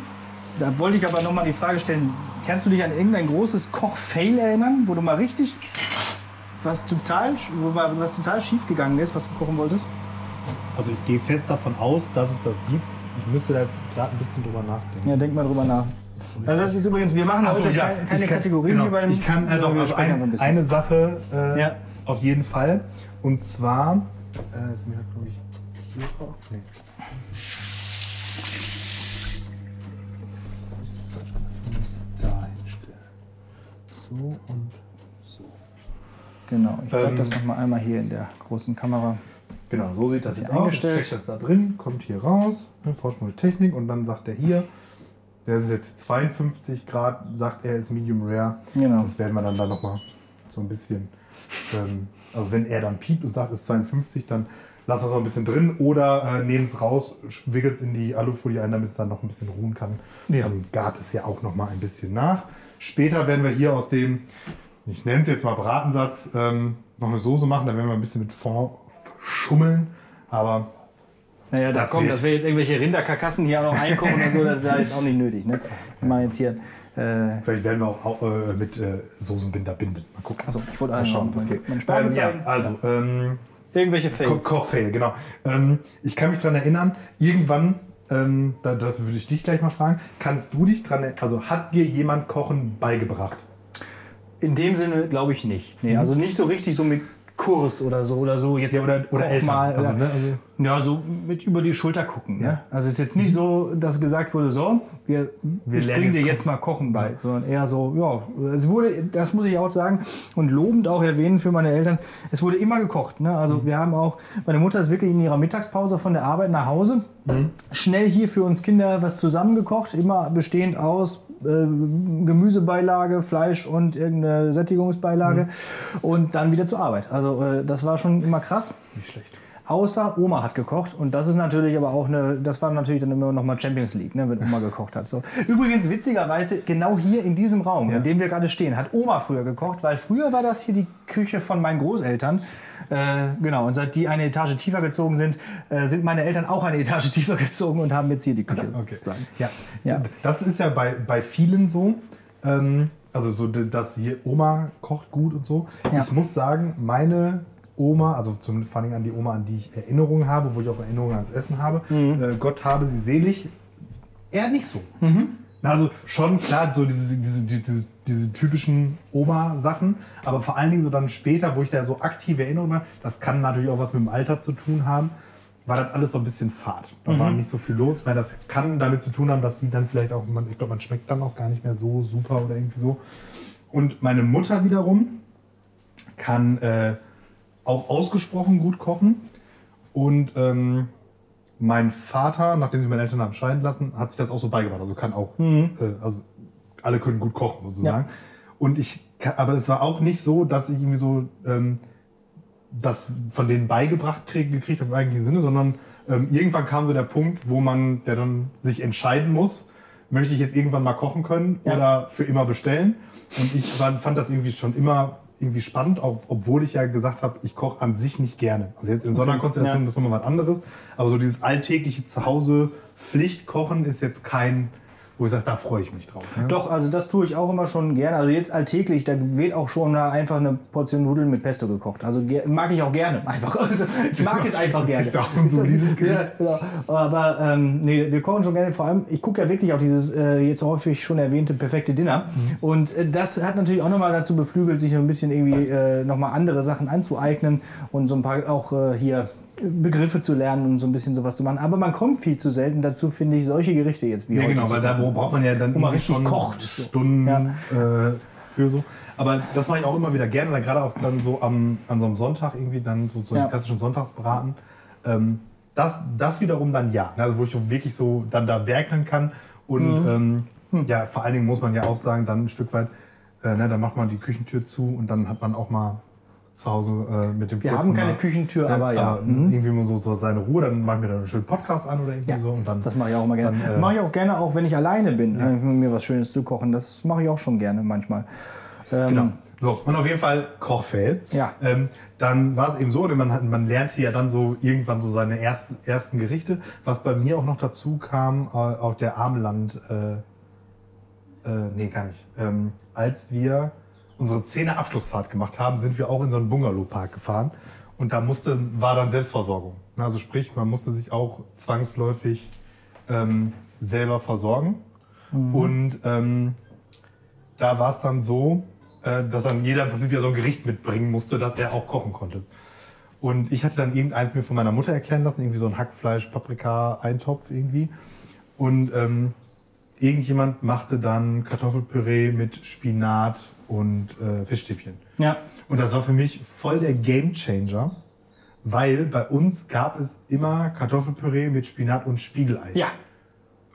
da wollte ich aber noch mal die Frage stellen: Kannst du dich an irgendein großes Koch-Fail erinnern, wo du mal richtig was total, wo mal was total schief gegangen ist, was du kochen wolltest? Also ich gehe fest davon aus, dass es das gibt. Ich müsste da jetzt gerade ein bisschen drüber nachdenken. Ja, denk mal drüber nach. Also das ist übrigens, wir machen Ach so, heute ja, keine, keine kann- Kategorien genau, hier bei dem. Ich kann äh, doch also ein, eine Sache äh, Ja. auf jeden Fall. Und zwar. Äh, ist mir da, glaube ich, hier drauf? Nee. Jetzt hab ich das falsch gemacht. Ich muss es da hinstellen. So und so. Genau, ich zeige Ähm, das noch mal einmal hier in der großen Kamera. Genau, so sieht das hier jetzt aus. Eingestellt. stecke das da drin, kommt hier raus, ne, Vorsprung Technik und dann sagt er hier, der ist jetzt 52 Grad, sagt er, ist Medium Rare. Genau. Das werden wir dann da nochmal so ein bisschen, ähm, also wenn er dann piept und sagt, es ist 52, dann lass das noch ein bisschen drin oder äh, nehmen es raus, wickelt es in die Alufolie ein, damit es dann noch ein bisschen ruhen kann. Ja. Dann gart es ja auch nochmal ein bisschen nach. Später werden wir hier aus dem, ich nenne es jetzt mal Bratensatz, ähm, noch eine Soße machen. Da werden wir ein bisschen mit Fond schummeln. Aber Naja, da Das kommt, wird- dass wir jetzt irgendwelche Rinderkarkassen hier auch noch einkochen und so, das wäre jetzt auch nicht nötig. Ne? Machen jetzt hier. Äh, vielleicht werden wir auch, äh, mit äh, Soßenbinder binden. Mal gucken. Achso, ich wollte Mal schauen, was geht. Ähm, ja, also, ähm, irgendwelche Ko Fails. Kochfail, genau. Ähm, ich kann mich daran erinnern, irgendwann, ähm, da, das würde ich dich gleich mal fragen, kannst du dich dran, also hat dir jemand Kochen beigebracht? In dem Sinne glaube ich nicht. Nee, also nicht so richtig so mit Kurs oder so oder so. Jetzt Mhm. Ja, oder, oder Eltern. mal. also, ne, also, Ja, so mit über die Schulter gucken. Ne? Also es ist jetzt nicht so, dass gesagt wurde, so, wir, Wir ich lernen bring dir jetzt jetzt mal Kochen bei, sondern eher so, ja, es wurde, das muss ich auch sagen und lobend auch erwähnen für meine Eltern, es wurde immer gekocht. Ne? Also wir haben auch, meine Mutter ist wirklich in ihrer Mittagspause von der Arbeit nach Hause, schnell hier für uns Kinder was zusammengekocht, immer bestehend aus Gemüsebeilage, Fleisch und irgendeine Sättigungsbeilage und dann wieder zur Arbeit. Also äh, das war schon immer krass. Nicht schlecht. Außer Oma hat gekocht und das ist natürlich aber auch eine, das war natürlich dann immer noch mal Champions League, ne, wenn Oma gekocht hat. So. Übrigens witzigerweise genau hier in diesem Raum, Ja. in dem wir gerade stehen, hat Oma früher gekocht, weil früher war das hier die Küche von meinen Großeltern. Äh, genau und seit die eine Etage tiefer gezogen sind, äh, sind meine Eltern auch eine Etage tiefer gezogen und haben jetzt hier die Küche. Okay. Ja. Ja. das ist ja bei, bei vielen so. Ähm, also so, dass hier Oma kocht gut und so. Ja. Ich muss sagen, meine Oma, also zum, vor allem an die Oma, an die ich Erinnerungen habe, wo ich auch Erinnerungen ans Essen habe, Mhm. äh, Gott habe sie selig, eher nicht so. Na, Also schon klar, so diese, diese, diese, diese typischen Oma-Sachen, aber vor allen Dingen so dann später, wo ich da so aktive Erinnerungen habe, das kann natürlich auch was mit dem Alter zu tun haben, war das alles so ein bisschen fad. Da war nicht so viel los, weil das kann damit zu tun haben, dass sie dann vielleicht auch, man, ich glaube, man schmeckt dann auch gar nicht mehr so super oder irgendwie so. Und meine Mutter wiederum kann äh, auch ausgesprochen gut kochen. Und ähm, mein Vater, nachdem sich meine Eltern haben scheiden lassen, hat sich das auch so beigebracht. Also kann auch, äh, also alle können gut kochen sozusagen. Und ich, kann, aber es war auch nicht so, dass ich irgendwie so ähm, das von denen beigebracht krieg, gekriegt habe im eigentlichen Sinne, sondern ähm, irgendwann kam so der Punkt, wo man, der dann sich entscheiden muss, möchte ich jetzt irgendwann mal kochen können Ja. oder für immer bestellen. Und ich war, fand das irgendwie schon immer irgendwie spannend, auch, obwohl ich ja gesagt habe, ich koche an sich nicht gerne. Also jetzt in so einer Konstellation Ja. ist nochmal was anderes. Aber so dieses alltägliche Zuhause Pflichtkochen ist jetzt kein, wo ich sage, da freue ich mich drauf. Ne? Doch, also das tue ich auch immer schon gerne. Also jetzt alltäglich, da wird auch schon mal einfach eine Portion Nudeln mit Pesto gekocht. Also mag ich auch gerne. Einfach. Also, ich mag es einfach Das gerne. ist auch ein solides Gericht. Ja, genau. Aber ähm, nee, wir kochen schon gerne. Vor allem, ich gucke ja wirklich auch dieses äh, jetzt häufig schon erwähnte perfekte Dinner. Mhm. Und äh, das hat natürlich auch nochmal dazu beflügelt, sich ein bisschen irgendwie äh, nochmal andere Sachen anzueignen und so ein paar auch äh, hier Begriffe zu lernen und so ein bisschen sowas zu machen. Aber man kommt viel zu selten dazu, finde ich, solche Gerichte jetzt wie Ja, genau, weil da wo braucht man ja dann richtig schon kocht. Stunden äh, für so. Aber das mache ich auch immer wieder gerne, gerade auch dann so am, an so einem Sonntag irgendwie dann so, so Ja. klassischen Sonntagsbraten. Ähm, das, das wiederum dann ja. Also wo ich wirklich so dann da werkeln kann. Und Mhm. ähm, Hm. ja, vor allen Dingen muss man ja auch sagen, dann ein Stück weit, äh, ne, dann macht man die Küchentür zu und dann hat man auch mal zu Hause äh, mit dem Wir haben keine mal- Küchentür, ne, aber ja. Mhm. irgendwie mal so, so seine Ruhe, dann machen wir dann einen schönen Podcast an oder irgendwie Ja, so und dann Das mache ich auch immer gerne. Dann, äh, mache ich auch gerne, auch wenn ich alleine bin, äh, mir was Schönes zu kochen. Das mache ich auch schon gerne manchmal. Ähm, Genau. So, und auf jeden Fall Kochfail. Ja. Ähm, dann war es eben so, man, man lernte ja dann so irgendwann so seine ersten, ersten Gerichte. Was bei mir auch noch dazu kam, äh, auf der Armland, äh, äh, nee, gar nicht. Ähm, als wir unsere Zehner Abschlussfahrt gemacht haben, sind wir auch in so einen Bungalowpark gefahren. Und da musste, war dann Selbstversorgung. Also sprich, man musste sich auch zwangsläufig ähm, selber versorgen. Und ähm, da war es dann so, äh, dass dann jeder im Prinzip ja so ein Gericht mitbringen musste, dass er auch kochen konnte. Und ich hatte dann irgendeins mir von meiner Mutter erklären lassen, irgendwie so ein Hackfleisch, Paprika, Eintopf irgendwie. Und ähm, irgendjemand machte dann Kartoffelpüree mit Spinat und äh, Fischstäbchen. ja. Und das war für mich voll der Gamechanger, weil bei uns gab es immer Kartoffelpüree mit Spinat und Spiegelei. Ja.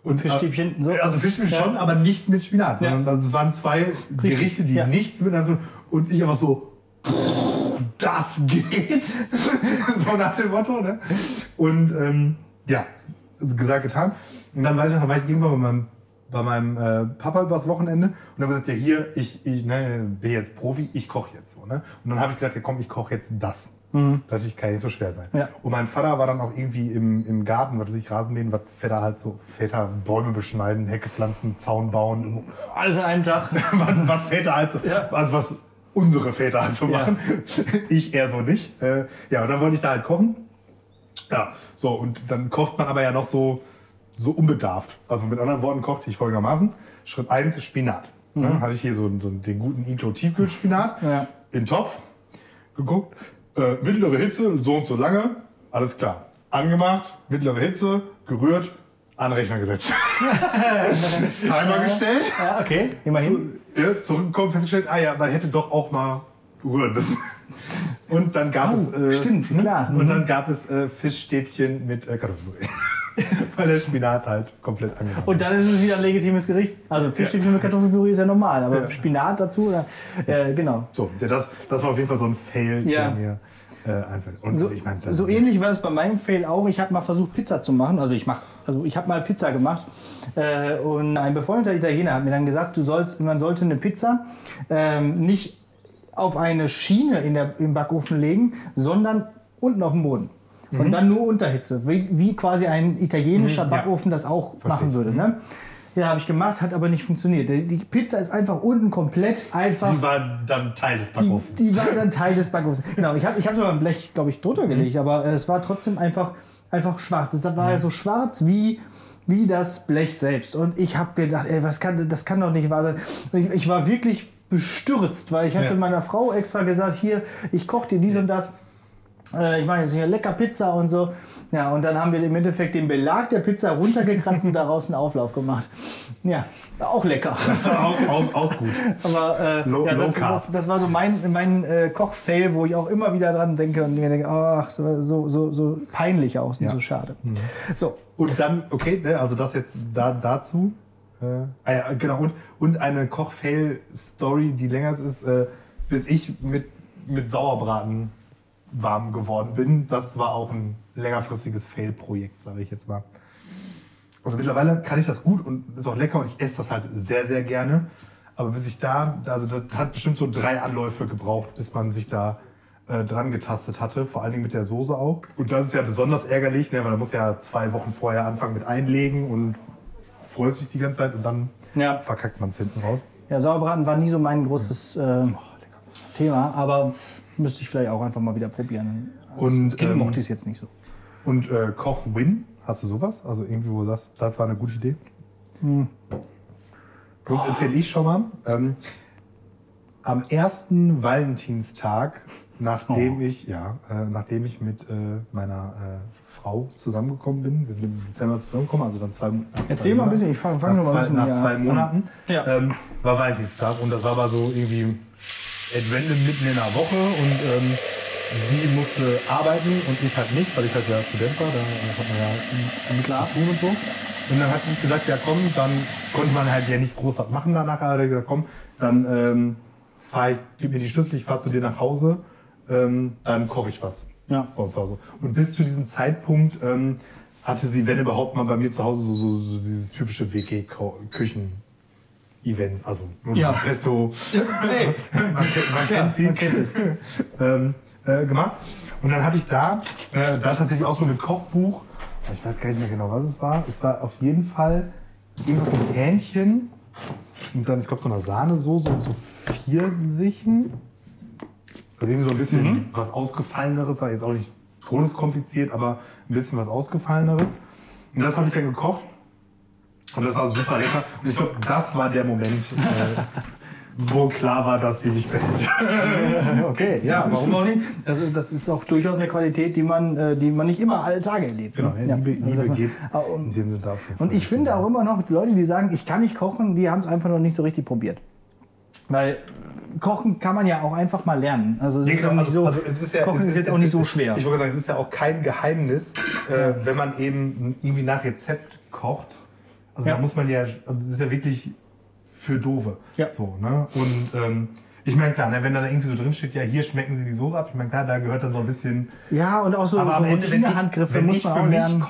Und Fischstäbchen, so. Also Fischstäbchen Ja. schon, aber nicht mit Spinat. Ja. Sondern also es waren zwei Gerichte, die ja. nichts miteinander so. Und ich einfach so, "Pff, das geht. so nach dem Motto, ne? Und ähm, ja, gesagt, getan. Und dann weiß ich noch, war ich irgendwann bei meinem, bei meinem äh, Papa übers Wochenende und dann gesagt, ja hier, ich, ich ne, bin jetzt Profi, ich koche jetzt so. Ne? Und dann habe ich gedacht, ja komm, ich koche jetzt das. Das ich, kann nicht so schwer sein. Ja. Und mein Vater war dann auch irgendwie im, im Garten, was weiß ich, Rasenmähen, was Väter halt so, Väter Bäume beschneiden, Hecke pflanzen, Zaun bauen, Alles an einem Tag. was, was Väter halt so, also was unsere Väter halt so Ja. machen. Ich eher so nicht. Äh, ja, und dann wollte ich da halt kochen. Ja, so, und dann kocht man aber ja noch so, so unbedarft. Also mit anderen Worten kochte ich folgendermaßen. Schritt 1 ist Spinat. Ne, hatte ich hier so, so den guten Ito Tiefkühlspinat Ja. in den Topf geguckt. Äh, mittlere Hitze, so und so lange, alles klar. angemacht, mittlere Hitze, gerührt, an den Rechner gesetzt. Timer gestellt. Ja, okay, immerhin. Zu, ja, zurückgekommen, festgestellt, ah ja, man hätte doch auch mal rühren müssen. Und dann gab Oh, es. Äh, stimmt, ne? klar. Und dann gab es äh, Fischstäbchen mit äh, Kartoffelpüree. Weil der Spinat halt komplett angefangen Und dann ist es wieder ein legitimes Gericht. Also Fischstäbchen mit Kartoffelpüree ist ja normal, aber Ja. Spinat dazu, oder? Äh, genau. So, ja, das, das war auf jeden Fall so ein Fail, Ja. der mir äh, So, ich meine, das- so ähnlich war es bei meinem Fail auch. Ich habe mal versucht, Pizza zu machen. Also ich mach, also ich habe mal Pizza gemacht. Äh, und ein befreundeter Italiener hat mir dann gesagt, du sollst, man sollte eine Pizza ähm, nicht auf eine Schiene in der, im Backofen legen, sondern unten auf dem Boden. Und dann nur Unterhitze, wie, wie quasi ein italienischer Mhm, ja. Backofen das auch machen ich. würde. Ne? Ja, habe ich gemacht, hat aber nicht funktioniert. Die die Pizza ist einfach unten komplett einfach die war dann Teil des die, Backofens. die war dann Teil des Backofens. Genau, ich habe ich hab sogar ein Blech, glaube ich, drunter gelegt, aber äh, es war trotzdem einfach, einfach schwarz. Es war so schwarz wie, wie das Blech selbst. Und ich habe gedacht, ey, was kann, das kann doch nicht wahr sein. Ich, ich war wirklich bestürzt, weil ich hatte Ja. meiner Frau extra gesagt, hier, ich koche dir dies und das. Äh, ich mache jetzt hier lecker Pizza und so. Ja, und dann haben wir im Endeffekt den Belag der Pizza runtergekratzt und daraus einen Auflauf gemacht. Ja, auch lecker. auch, auch, auch gut. Aber äh, Low- ja, das, das, das war so mein, mein äh, Koch-Fail, wo ich auch immer wieder dran denke und mir denke, ach, so, so, so peinlich aus und Ja. so schade. So, Und dann, okay, ne, also das jetzt da, dazu. Äh, ah genau, und, und eine Koch-Fail-Story, die länger ist, äh, bis ich mit, mit Sauerbraten warm geworden bin. Das war auch ein längerfristiges Fail-Projekt, sage ich jetzt mal. Also mittlerweile kann ich das gut und ist auch lecker und ich esse das halt sehr, sehr gerne. Aber bis ich da, also das hat bestimmt so drei Anläufe gebraucht, bis man sich da äh, dran getastet hatte, vor allen Dingen mit der Soße auch. Und das ist ja besonders ärgerlich, ne, weil man muss ja zwei Wochen vorher anfangen mit einlegen und freust dich die ganze Zeit und dann Ja. verkackt man es hinten raus. ja, Sauerbraten war nie so mein großes äh, Thema, aber müsste ich vielleicht auch einfach mal wieder probieren. Als Und, Kind ähm, mochte ich es jetzt nicht so. Und äh, Koch Win, hast du sowas? Also irgendwie, wo du sagst, das war eine gute Idee? Sonst erzähle ich schon mal. Ähm, am ersten Valentinstag, nachdem ich, ja, äh, nachdem ich mit äh, meiner äh, Frau zusammengekommen bin, wir sind im Dezember zusammengekommen, also dann zwei nach Erzähl mal ein bisschen, ich fang- fang mal ein bisschen Nach hier zwei. Monaten Ja. ähm, war Valentinstag und das war aber so irgendwie Advent mitten in der Woche und ähm, sie musste arbeiten und ich halt nicht, weil ich halt ja Student war, da hat man ja nichts zu tun und so. Und dann hat sie gesagt, ja komm, dann konnte man halt ja nicht groß was machen danach, aber hat gesagt, komm, dann ähm, fahr ich, gib mir die Schlüssel, ich fahr zu dir nach Hause, ähm, dann koche ich was Ja. zu Hause. Und bis zu diesem Zeitpunkt ähm, hatte sie, wenn überhaupt mal bei mir zu Hause, so, so, so dieses typische WG-Küchen-Events, also nur Ja. Resto, Hey, man kennt, man kennt sie, man kennt es. ähm, äh, gemacht. Und dann habe ich da, äh, da tatsächlich auch so mit Kochbuch, ich weiß gar nicht mehr genau, was es war. Es war auf jeden Fall irgendwas mit Hähnchen und dann, ich glaube, so einer Sahnesoße und so Pfirsichen. Also irgendwie so ein bisschen Mhm. was Ausgefalleneres, jetzt auch nicht todeskompliziert, aber ein bisschen was Ausgefalleneres. Und das habe ich dann gekocht. Und das war super lecker. Und ich glaube, das war der Moment, äh, wo klar war, dass sie mich behält. Okay, ja, warum auch nicht? Das, ist- das ist auch durchaus eine Qualität, die man, äh, die man nicht immer alle Tage erlebt. Genau, ne? Ja, Liebe, also, Liebe man- geht Ah, und- in dem Sinne dafür. Und ich finde auch immer noch, Leute, die sagen, ich kann nicht kochen, die haben es einfach noch nicht so richtig probiert. Weil Kochen kann man ja auch einfach mal lernen. Also es ist ja genau, nicht so, also es ist ja, Kochen es ist jetzt auch nicht so schwer. Ich wollte sagen, es ist ja auch kein Geheimnis, äh, wenn man eben irgendwie nach Rezept kocht. Also Ja. da muss man ja, also das ist ja wirklich für Doofe. Ja. So, ne? Und ähm, ich meine, klar, ne, wenn da irgendwie so drin steht, ja, hier schmecken sie die Soße ab. Ich meine, klar, da gehört dann so ein bisschen. ja, und auch so, Aber so am Ende, wenn ich, Routinehandgriffe wenn muss ich man für auch mich lernen.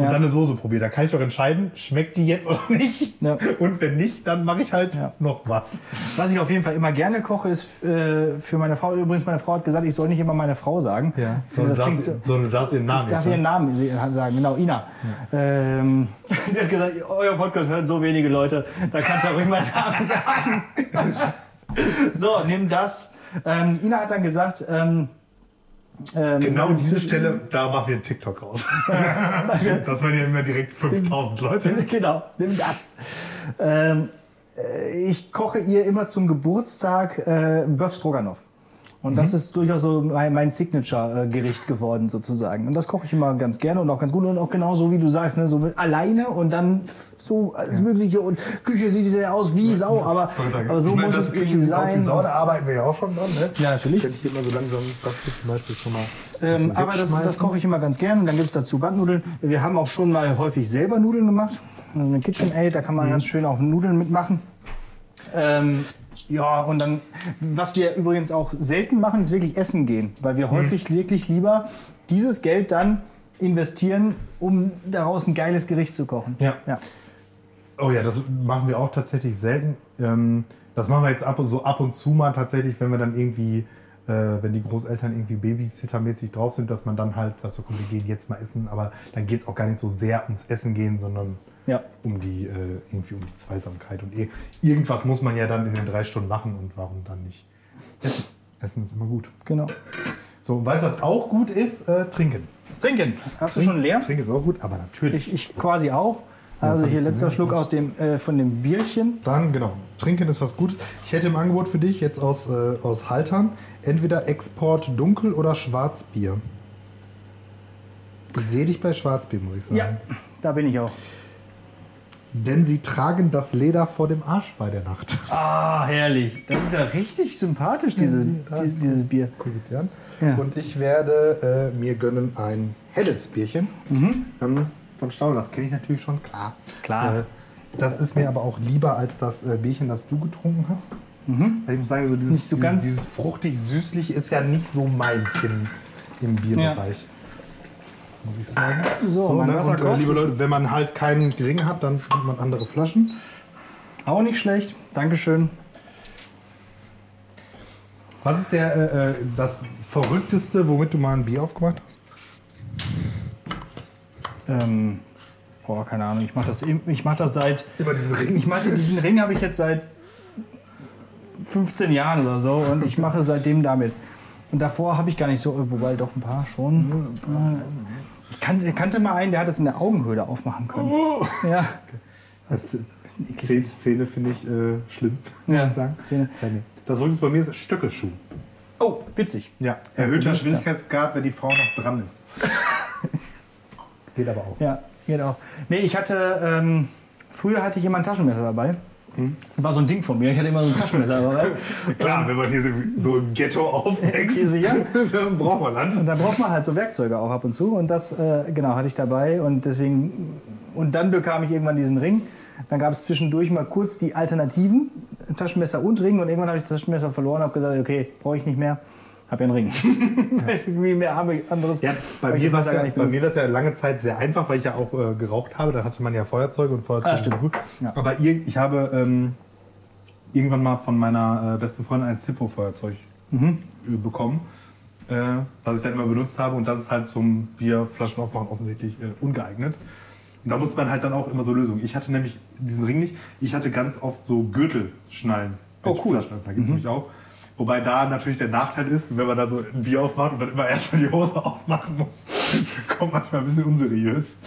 Koche Ja. und dann eine Soße probiere, dann kann ich doch entscheiden, schmeckt die jetzt oder nicht. Ja. Und wenn nicht, dann mache ich halt Ja. noch was. Was ich auf jeden Fall immer gerne koche, ist äh, für meine Frau. Übrigens, meine Frau hat gesagt, ich soll nicht immer meine Frau sagen. Ich Sondern du darfst, so, sondern du darfst ihren Namen Ich darf ihren Namen se- sagen, genau, Ina. Ähm, sie hat gesagt, euer Podcast hören so wenige Leute, da kannst du auch ruhig meinen Namen sagen. so, nimm das. Ähm, Ina hat dann gesagt, ähm, ähm, Genau diese Stelle, da machen wir einen TikTok raus. das werden ja immer direkt 5000 Leute. genau, nimm das. Ähm, äh, ich koche ihr immer zum Geburtstag äh, Böff Stroganoff. Und das ist durchaus so mein, mein Signature-Gericht geworden sozusagen. Und das koche ich immer ganz gerne und auch ganz gut und auch genauso wie du sagst, ne, so mit alleine und dann so alles Mögliche und Küche sieht ja aus wie Sau, aber, aber so Ich meine, muss es Küche sieht aus wie sein. Sau, da arbeiten wir ja auch schon dran. Ne? Ja, natürlich. Könnte ich mal so langsam das hier zum Beispiel schon mal. Ähm, aber das, das koche ich immer ganz gern und dann gibt es dazu Backnudeln. Wir haben auch schon mal häufig selber Nudeln gemacht. Also Eine KitchenAid, da kann man ganz schön auch Nudeln mitmachen. Ähm, ja, und dann, was wir übrigens auch selten machen, ist wirklich essen gehen, weil wir häufig wirklich lieber dieses Geld dann investieren, um daraus ein geiles Gericht zu kochen. Ja. ja. Oh ja, das machen wir auch tatsächlich selten. Ähm, das machen wir jetzt ab und so ab und zu mal tatsächlich, wenn wir dann irgendwie, äh, wenn die Großeltern irgendwie Babysittermäßig drauf sind, dass man dann halt sagt, so komm, wir gehen jetzt mal essen. Aber dann geht es auch gar nicht so sehr ums Essen gehen, sondern Ja. um die äh, irgendwie um die Zweisamkeit. Und eh- irgendwas muss man ja dann in den drei Stunden machen und warum dann nicht essen? Essen ist immer gut. Genau. So, und weißt du, was auch gut ist? Äh, trinken. Trinken. Hast du schon leer? Trinken ist auch gut, aber natürlich. Ich, ich quasi auch. Also hier letzter gesehen. Schluck aus dem, äh, von dem Bierchen. Dann, genau. Trinken ist was Gutes. Ich hätte im Angebot für dich jetzt aus, äh, aus Haltern entweder Export Dunkel oder Schwarzbier. Ich sehe dich bei Schwarzbier, muss ich sagen. Ja, da bin ich auch. Denn sie tragen das Leder vor dem Arsch bei der Nacht. Ah, herrlich. Das ist ja richtig sympathisch, diese, Ja. die- dieses Bier. Guck dir an. Ja. Und ich werde äh, mir gönnen ein helles Bierchen. Ähm, von Staude, das kenne ich natürlich schon, klar. Klar. Äh, das ist mir aber auch lieber als das äh, Bierchen, das du getrunken hast. Weil ich muss sagen, so dieses, so dieses, dieses fruchtig-süßlich ist ja nicht so meins im, im Bierbereich. Muss ich sagen. So, mein ne? Und äh, liebe Leute, wenn man halt keinen Ring hat, dann nimmt man andere Flaschen. Auch nicht schlecht. Dankeschön. Was ist der, äh, äh, das Verrückteste, womit du mal ein Bier aufgemacht hast? Ähm, boah, keine Ahnung. Ich mache das, ich mach das seit. Immer diesen Ring. Ich mache diesen Ring habe ich jetzt seit 15 Jahren oder so und ich mache seitdem damit. Und davor habe ich gar nicht so, wobei doch ein paar schon. Ich kannte, kannte mal einen, der hat das in der Augenhöhle aufmachen können. Ja. Das Szene, Szene finde ich äh, schlimm, muss Ja, ich sagen. Szene. Ja, nee. Das Verrückteste bei mir ist Stöckelschuh. Oh, witzig. Ja, erhöhter Geschwindigkeitsgrad, wenn die Frau noch dran ist. Geht aber auch. Ja, genau. Nee, ich hatte, ähm, früher hatte ich immer ein Taschenmesser dabei. War so ein Ding von mir. Ich hatte immer so ein Taschenmesser dabei. Klar, wenn man hier so, im Ghetto aufwächst, sicher. dann braucht man das. Und da braucht man halt so Werkzeuge auch ab und zu. Und das, äh, genau, hatte ich dabei. Und deswegen, und dann bekam ich irgendwann diesen Ring. Dann gab es zwischendurch mal kurz die Alternativen, Taschenmesser und Ring. Und irgendwann habe ich das Taschenmesser verloren und habe gesagt, okay, brauche ich nicht mehr. Habe ja einen Ring. Weil Viel mehr habe ich anderes. Ja, bei mir das war es ja, bei mir ja lange Zeit sehr einfach, weil ich ja auch äh, geraucht habe. Da hatte man ja Feuerzeuge und Feuerzeuge Ah, stimmt. sind gut. Ja. Aber ir- ich habe ähm, irgendwann mal von meiner äh, besten Freundin ein Zippo-Feuerzeug Mhm. äh, bekommen, äh, was ich dann immer benutzt habe. Und das ist halt zum Bierflaschen aufmachen offensichtlich äh, ungeeignet. Und da musste man halt dann auch immer so Lösungen. Ich hatte nämlich diesen Ring nicht. Ich hatte ganz oft so Gürtelschnallen. Oh, cool. Flaschenöffner gibt es nämlich auch. Wobei da natürlich der Nachteil ist, wenn man da so ein Bier aufmacht und dann immer erstmal die Hose aufmachen muss, kommt manchmal ein bisschen unseriös.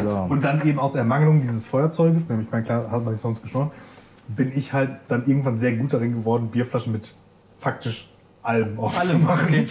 So. Und dann eben aus Ermangelung dieses Feuerzeuges, nämlich mein klar hat man sich sonst geschnurrt, bin ich halt dann irgendwann sehr gut darin geworden, Bierflaschen mit faktisch allem Alle aufzumachen. machen. Okay.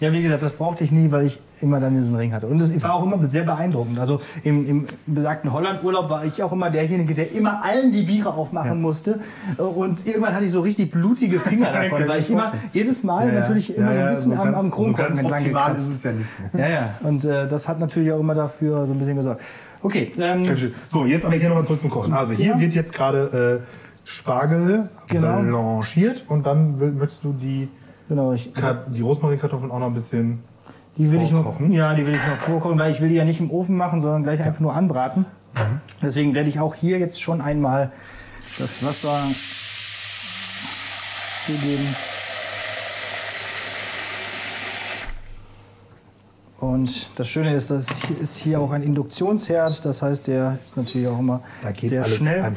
Ja, wie gesagt, das brauchte ich nie, weil ich immer dann diesen Ring hatte. Und es war auch immer sehr beeindruckend. Also im, im besagten Holland-Urlaub war ich auch immer derjenige, der immer allen die Biere aufmachen musste. Und irgendwann hatte ich so richtig blutige Finger davon, weil ich immer jedes Mal natürlich immer so ein bisschen am, am Kronkorken so ganz entlang gekratzt. ja nicht. Ja, ja. Und äh, das hat natürlich auch immer dafür so ein bisschen gesorgt. Okay, ähm, So, jetzt aber hier nochmal zurück zum Kochen. Also hier Ja. wird jetzt gerade äh, Spargel Genau. blanchiert und dann will, möchtest du die, genau. Ich, die Rosmarinkartoffeln auch noch ein bisschen Die will ich noch, vorkochen. ja, die will ich noch vorkochen, weil ich will die ja nicht im Ofen machen, sondern gleich einfach nur anbraten. Mhm. Deswegen werde ich auch hier jetzt schon einmal das Wasser zugeben. Und das Schöne ist, dass hier ist hier auch ein Induktionsherd. Das heißt, der ist natürlich auch immer sehr schnell.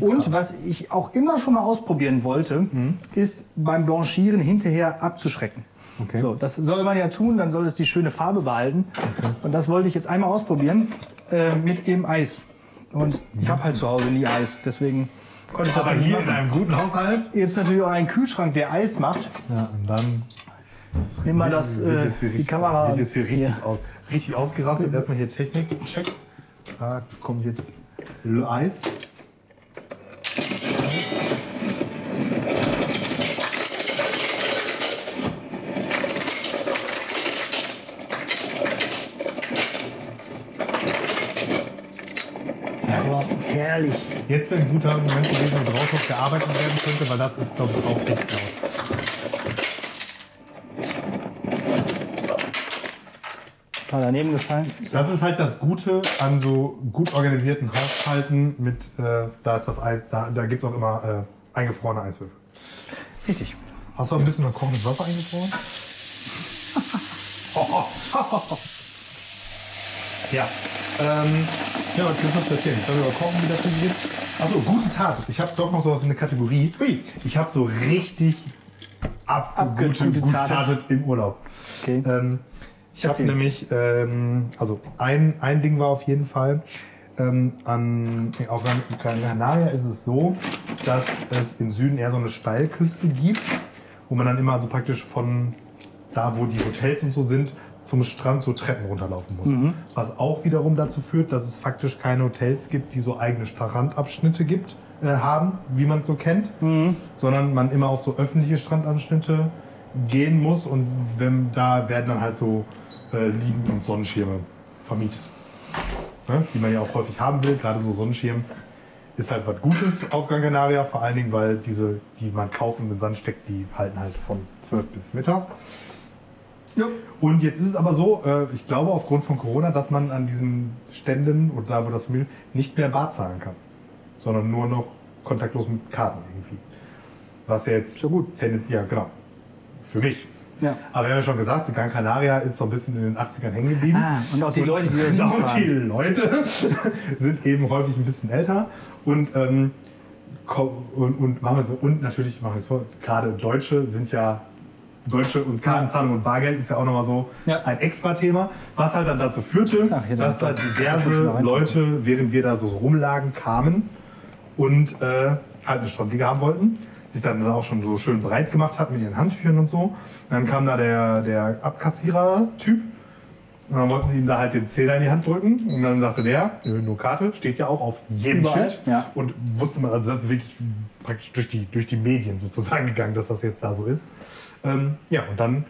Und was ich auch immer schon mal ausprobieren wollte, Mhm. ist beim Blanchieren hinterher abzuschrecken. Okay. So, das soll man ja tun, dann soll es die schöne Farbe behalten. Und das wollte ich jetzt einmal ausprobieren äh, mit eben Eis. Und ich habe halt zu Hause nie Eis, deswegen konnte ich das Aber nicht hier in machen. einem guten Haushalt. Jetzt natürlich auch einen Kühlschrank, der Eis macht. Ja, und dann. Nimm mal das, äh, die richtig- Kamera. Wird jetzt hier richtig, Hier. aus, richtig ausgerastet. Erstmal hier Technik. Check. Da kommt jetzt Eis. Aber herrlich. Jetzt wäre ein guter Moment gewesen, wo draußen noch gearbeitet werden könnte, weil das ist, glaube ich, auch echt laut. War daneben gefallen. Das ist halt das Gute an so gut organisierten Haushalten mit, äh, da ist das Eis, da, da gibt es auch immer äh, eingefrorene Eiswürfel. Richtig. Hast du auch ein bisschen noch kochendes Wasser eingefroren? ja. Ähm, ja, was kannst du noch erzählen? Ich habe über Kochen wieder trainiert. Achso, gute Tat. Ich habe doch noch sowas in der Kategorie. Ui. Ich habe so richtig ab, Abge- gute, gute gute Tate. Tate im Urlaub. Okay. Ähm, ich habe nämlich, ähm, also ein, ein Ding war auf jeden Fall, ähm, an, auf Canaria ist es so, dass es im Süden eher so eine Steilküste gibt, wo man dann immer so praktisch von da, wo die Hotels und so sind, zum Strand so Treppen runterlaufen muss. Mhm. Was auch wiederum dazu führt, dass es faktisch keine Hotels gibt, die so eigene Strandabschnitte gibt, äh, haben, wie man es so kennt, Mhm. sondern man immer auf so öffentliche Strandabschnitte gehen muss und wenn, da werden dann halt so äh, Liegen und Sonnenschirme vermietet. Ne? Die man ja auch häufig haben will, gerade so Sonnenschirm ist halt was Gutes auf Gran Canaria, vor allen Dingen, weil diese, die man kauft und in den Sand steckt, die halten halt von 12 bis mittags. Und jetzt ist es aber so, äh, ich glaube aufgrund von Corona, dass man an diesen Ständen und da, wo das Familie nicht mehr Bar zahlen kann, sondern nur noch kontaktlos mit Karten irgendwie. Was ja jetzt So gut. tendenziell, ja genau, für mich. Ja. Aber wir haben ja schon gesagt, Gran Canaria ist so ein bisschen in den 80ern hängen geblieben. Ah, und auch die Leute, die und auch die Leute sind eben häufig ein bisschen älter und ähm, und, und machen wir so und natürlich machen wir es vor, gerade Deutsche sind ja Deutsche und Kartenzahlung und Bargeld ist ja auch nochmal so Ja. ein extra Thema, was halt dann dazu führte, Ach, dass da diverse Leute, während wir da so rumlagen, kamen und äh, halt eine Strandliga haben wollten, sich dann auch schon so schön breit gemacht hat mit ihren Handtüchern und so. Dann kam da der, der Abkassierer-Typ und dann wollten sie ihm da halt den Zähler in die Hand drücken und dann sagte der, nur Karte, steht ja auch auf jedem Schild. ja. Und wusste man, also das ist wirklich praktisch durch die, durch die Medien sozusagen gegangen, dass das jetzt da so ist. Ähm, ja, und dann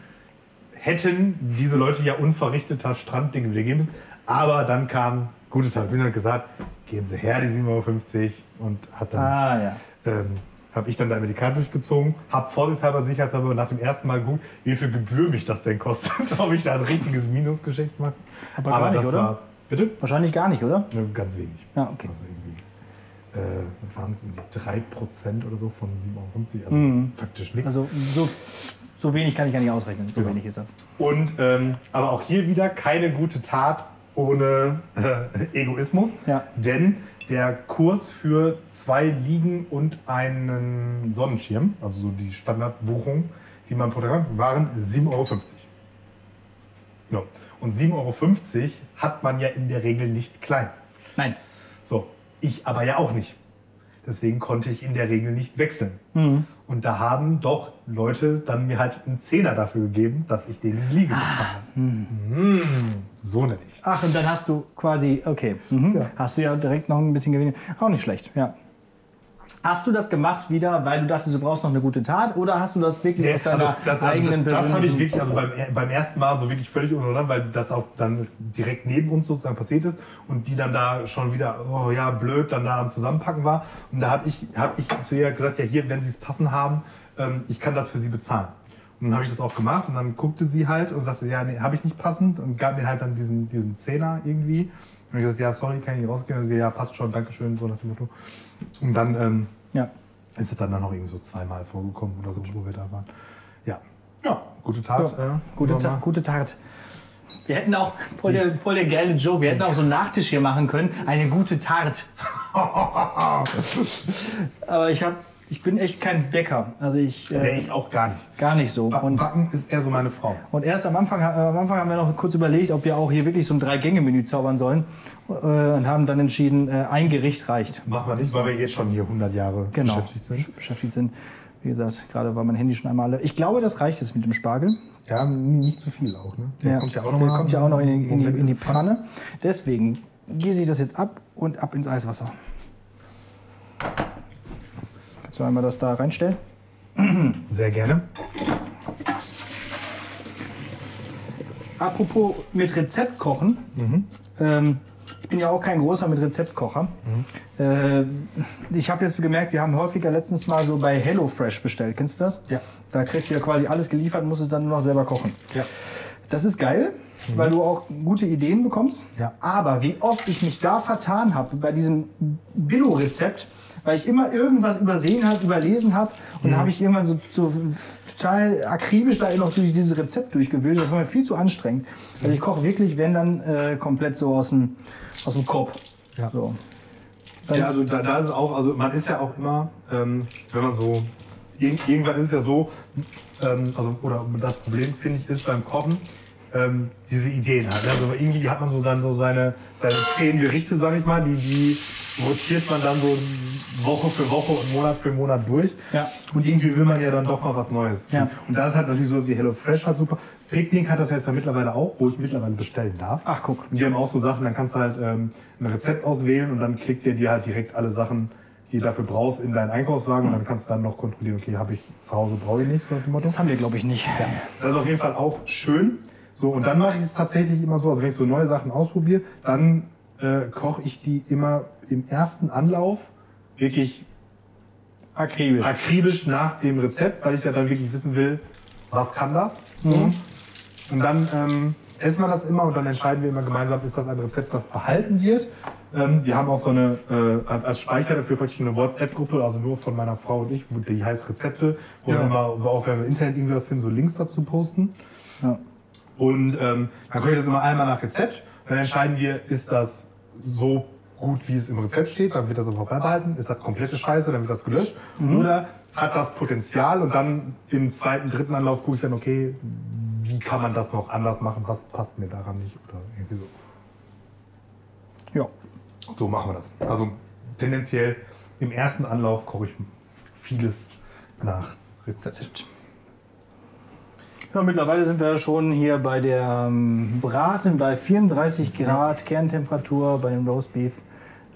hätten diese Leute ja unverrichteter Stranddinge wieder geben müssen. Aber dann kam gute Tat. Ich habe gesagt, geben Sie her die 7,50 Euro und hat dann Ah, ja. ähm, habe ich dann da immer die Karte durchgezogen, habe vorsichtshalber, sicherheitshalber nach dem ersten Mal geguckt, wie viel Gebühr mich das denn kostet, ob ich da ein richtiges Minusgeschäft mache. Aber gar nicht, das oder? war, bitte? Wahrscheinlich gar nicht, oder? Ganz wenig. Ja, okay. Also äh, waren es, irgendwie 3% oder so von 7,50 Euro, also faktisch nichts. Also so, so wenig kann ich ja nicht ausrechnen. So Genau. wenig ist das. Und ähm, aber auch hier wieder keine gute Tat ohne äh, Egoismus. Ja. Denn der Kurs für zwei Liegen und einen Sonnenschirm, also so die Standardbuchung, die man pro Tag hat, waren 7,50 Euro. Ja. Und 7,50 Euro hat man ja in der Regel nicht klein. Nein. Ich aber ja auch nicht. Deswegen konnte ich in der Regel nicht wechseln. Und da haben doch Leute dann mir halt einen Zehner dafür gegeben, dass ich denen diese Liege bezahle. Mhm. So nämlich. Ach, und dann hast du quasi, okay, mhm. Ja. hast du ja direkt noch ein bisschen Gewinn. Auch nicht schlecht, ja. Hast du das gemacht wieder, weil du dachtest, du brauchst noch eine gute Tat? Oder hast du das wirklich Nee, aus deiner das, also, eigenen das habe ich wirklich, also beim, beim ersten Mal so wirklich völlig untereinander, weil das auch dann direkt neben uns sozusagen passiert ist und die dann da schon wieder, oh ja, blöd, dann da am Zusammenpacken war. Und da habe ich, hab ich zu ihr gesagt, ja hier, wenn Sie es passend haben, ähm, ich kann das für Sie bezahlen. Und dann habe ich das auch gemacht und dann guckte sie halt und sagte, ja, nee, habe ich nicht passend und gab mir halt dann diesen, diesen Zehner irgendwie. Und ich gesagt, ja, sorry, kann ich nicht rausgehen. Und sie, ja, passt schon, Dankeschön, so nach dem Motto. Und dann ähm, Ja. ist es dann noch irgendwie so zweimal vorgekommen oder so, wo wir da waren. Ja, ja, gute Tat. Ja, äh, gute, Ta gute Tat. Wir hätten auch, voll der, voll der geile Joke, wir hätten auch so einen Nachtisch hier machen können. Eine gute Tat. Aber ich habe ich bin echt kein Bäcker. Also ich Nee, äh, ich auch gar nicht. gar nicht so. Ba- Und, Backen ist eher so meine Frau. und erst am Anfang, äh, am Anfang haben wir noch kurz überlegt, ob wir auch hier wirklich so ein Drei-Gänge-Menü zaubern sollen. Äh, und haben dann entschieden, äh, ein Gericht reicht. Machen wir nicht, weil wir jetzt schon hier 100 Jahre Genau. beschäftigt sind. Beschäftigt sind. Wie gesagt, gerade war mein Handy schon einmal alle. Ich glaube, das reicht jetzt mit dem Spargel. Ja, nicht zu viel auch. Ne? Der kommt ja auch noch der kommt ja auch noch in, die- in, die, in die Pfanne. Deswegen gieße ich das jetzt ab und ab ins Eiswasser. Kannst du einmal das da reinstellen? Sehr gerne. Apropos mit Rezept kochen. Ähm, ich bin ja auch kein großer mit Rezeptkocher. Äh, ich habe jetzt gemerkt, wir haben häufiger letztens mal so bei HelloFresh bestellt. Kennst du das? Ja. Da kriegst du ja quasi alles geliefert und musst es dann nur noch selber kochen. Ja. Das ist geil, weil du auch gute Ideen bekommst. Ja. Aber wie oft ich mich da vertan habe bei diesem Billo-Rezept, weil ich immer irgendwas übersehen habe, überlesen habe und dann habe ich irgendwann so, so total akribisch da noch durch dieses Rezept durchgewühlt. Das war mir viel zu anstrengend. Also ich koche wirklich, wenn dann äh, komplett so aus dem aus dem Kopf. Ja. So. Ja, also da, da ist es auch, also man ist ja auch immer, ähm, wenn man so, irg irgendwann ist es ja so, ähm, also, oder das Problem, finde ich, ist beim Kochen, ähm, diese Ideen halt. ne? Also irgendwie hat man so dann so seine, seine zehn Gerichte, sag ich mal, die, die rotiert man dann so Woche für Woche und Monat für Monat durch. Ja. Und irgendwie will man ja dann doch mal was Neues. Ja. Und da ist halt natürlich so wie HelloFresh halt super. Picknick hat das jetzt ja mittlerweile auch, wo ich mittlerweile bestellen darf. Ach, guck. Und die haben auch so Sachen, dann kannst du halt ähm, ein Rezept auswählen und dann klickt der dir halt direkt alle Sachen, die du dafür brauchst, in deinen Einkaufswagen und dann kannst du dann noch kontrollieren, okay, habe ich zu Hause, brauche ich nicht, so Motto. das haben wir, glaube ich, nicht. Das ist auf jeden Fall auch schön. So, und dann mache ich es tatsächlich immer so, also wenn ich so neue Sachen ausprobiere, dann äh, koche ich die immer im ersten Anlauf wirklich Akribisch. akribisch nach dem Rezept, weil ich ja dann wirklich wissen will, was kann das. So. Und dann ähm, essen wir das immer und dann entscheiden wir immer gemeinsam, ist das ein Rezept, das behalten wird. Ähm, wir haben auch so eine, äh, als, als Speicher dafür praktisch eine WhatsApp-Gruppe, also nur von meiner Frau und ich, wo- die heißt Rezepte, wo Ja. wir immer, auch wenn wir im Internet irgendwas finden, so Links dazu posten. Ja. Und ähm, dann koche ich das immer einmal nach Rezept. Dann entscheiden wir, ist das so gut, wie es im Rezept steht, dann wird das einfach beibehalten. Ist das komplette Scheiße, dann wird das gelöscht. Oder hat das Potenzial und dann im zweiten, dritten Anlauf gucke ich dann, okay, wie kann man das noch anders machen, was passt mir daran nicht oder irgendwie so. ja. So machen wir das. Also tendenziell im ersten Anlauf koche ich vieles nach Rezept. Ja, mittlerweile sind wir schon hier bei der ähm, Braten bei 34 Grad Kerntemperatur bei dem Roastbeef.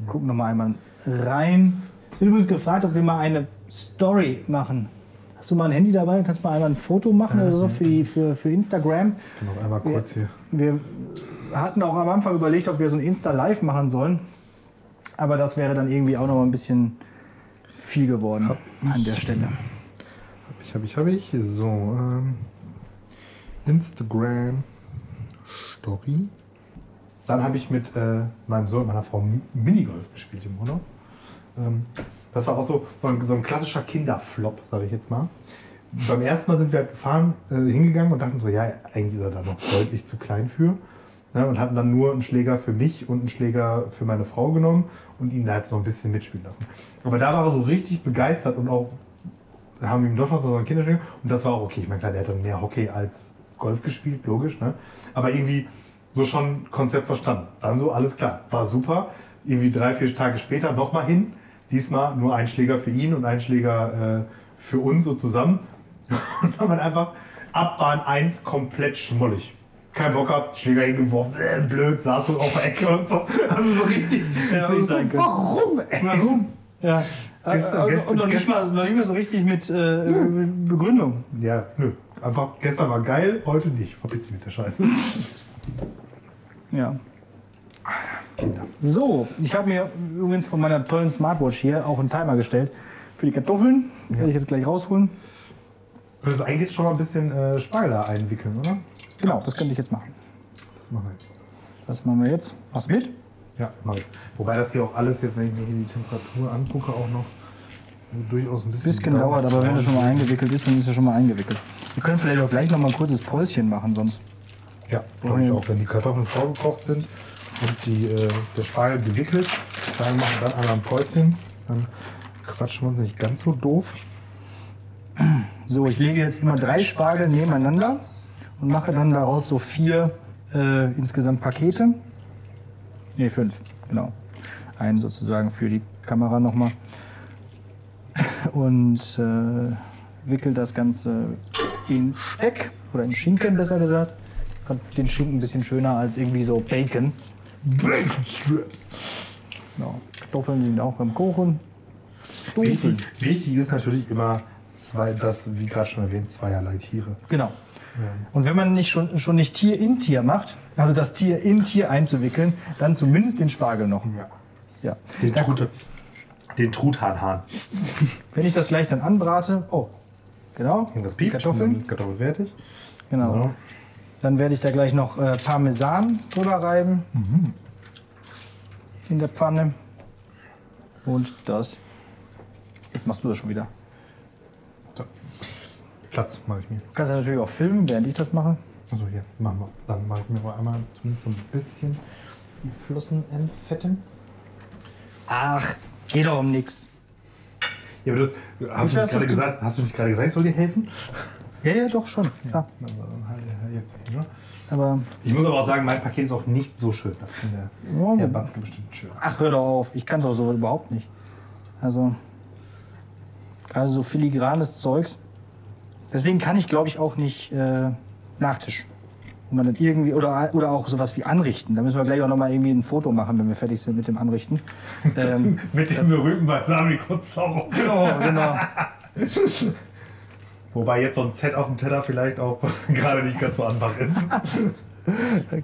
Gucken noch mal einmal rein. Es wird übrigens gefragt, ob wir mal eine Story machen. Hast du mal ein Handy dabei? Kannst du mal einmal ein Foto machen oder so für, die, für, für Instagram? Noch einmal kurz hier. Wir hatten auch am Anfang überlegt, ob wir so ein Insta-Live machen sollen. Aber das wäre dann irgendwie auch noch mal ein bisschen viel geworden Hab an der Stelle. Hab ich, hab ich, hab ich. So, ähm, Instagram Story. Dann habe ich mit äh, meinem Sohn und meiner Frau Mi- Minigolf gespielt im Urlaub. Ähm, das war auch so, so, ein, so ein klassischer Kinderflop, sage ich jetzt mal. Beim ersten Mal sind wir halt gefahren, äh, hingegangen und dachten so, ja, eigentlich ist er da noch deutlich zu klein für. Ne, und hatten dann nur einen Schläger für mich und einen Schläger für meine Frau genommen und ihn halt so ein bisschen mitspielen lassen. Aber da war er so richtig begeistert und auch haben ihm doch noch so einen Kinderschläger und das war auch okay. Ich meine, klar, der hat dann mehr Hockey als Golf gespielt, logisch, ne? Aber irgendwie so schon Konzept verstanden. Dann so, alles klar, war super. Irgendwie drei, vier Tage später nochmal hin. Diesmal nur ein Schläger für ihn und ein Schläger äh, für uns so zusammen. Und haben dann einfach ab Bahn 1 komplett schmollig. Kein Bock gehabt, Schläger hingeworfen, äh, blöd, saß so auf der Ecke und so. Also so richtig. Ja, so, so, warum, ey? Warum? Ja. Gestern- Äh, gestern- und noch nicht, mal, noch nicht mal so richtig mit äh, mit Begründung. Ja, nö. Einfach, gestern war geil, heute nicht. Verpiss dich mit der Scheiße. Ja. Kinder. So, ich habe mir übrigens von meiner tollen Smartwatch hier auch einen Timer gestellt für die Kartoffeln. Werde ich jetzt gleich rausholen. Du könntest eigentlich schon mal ein bisschen äh, Spargel da einwickeln, oder? Genau, das könnte ich jetzt machen. Das machen wir jetzt. Das machen wir jetzt. Was mit? Ja, mach ich. Wobei das hier auch alles jetzt, wenn ich mir hier die Temperatur angucke, auch noch durchaus ein bisschen, Bisschen dauert, aber wenn er schon mal eingewickelt ist, dann ist er schon mal eingewickelt. Wir können vielleicht auch gleich noch mal ein kurzes Päuschen machen, sonst. Ja, glaube ich auch. Wenn die Kartoffeln vorgekocht sind und die, äh, der Spargel gewickelt, dann machen wir dann einmal ein Päuschen. Dann quatschen wir uns nicht ganz so doof. So, ich lege jetzt immer drei Spargel nebeneinander und mache dann daraus so vier äh, insgesamt Pakete. Ne, fünf, genau. Einen sozusagen für die Kamera nochmal. Und äh, wickel das Ganze in Speck oder in Schinken, besser gesagt. Fand den Schinken ein bisschen schöner als irgendwie so Bacon. Bacon Strips. Genau. Kartoffeln sind auch im Kuchen. Wichtig, wichtig ist natürlich immer, zwei, das, wie gerade schon erwähnt, zweierlei Tiere. Genau. Und wenn man nicht schon, schon nicht Tier in Tier macht, also das Tier in Tier einzuwickeln, dann zumindest den Spargel noch. Ja. Ja. Den, Trute, den Truthahnhahn. Wenn ich das gleich dann anbrate, oh, genau, das piept. Kartoffeln, Kartoffeln fertig. genau. So. Dann werde ich da gleich noch äh, Parmesan drüber reiben in der Pfanne. Und das. Jetzt machst du das schon wieder. So. Platz mache ich mir. Du kannst ja natürlich auch filmen, während ich das mache. Also hier, machen wir. Dann mache ich mir mal einmal zumindest so ein bisschen die Flossen entfetten. Ach, geht doch um nichts. Ja, aber du, du hast, du hast nicht gerade gesagt, hast du nicht gerade gesagt, ich soll dir helfen? Ja, ja, doch schon. Klar. Also, dann halt halt jetzt ne? Aber Ich muss aber auch sagen, mein Paket ist auch nicht so schön. Das kann der Herr aber- Batzke bestimmt schön. Ach, hör doch auf. Ich kann doch so überhaupt nicht. Also, gerade so filigranes Zeugs. Deswegen kann ich, glaube ich, auch nicht äh, Nachtisch. Und dann irgendwie, oder, oder auch sowas wie anrichten. Da müssen wir gleich auch nochmal irgendwie ein Foto machen, wenn wir fertig sind mit dem Anrichten. ähm, Mit dem berühmten Balsamico Zorro. so, genau. Wobei jetzt so ein Set auf dem Teller vielleicht auch gerade nicht ganz so einfach ist.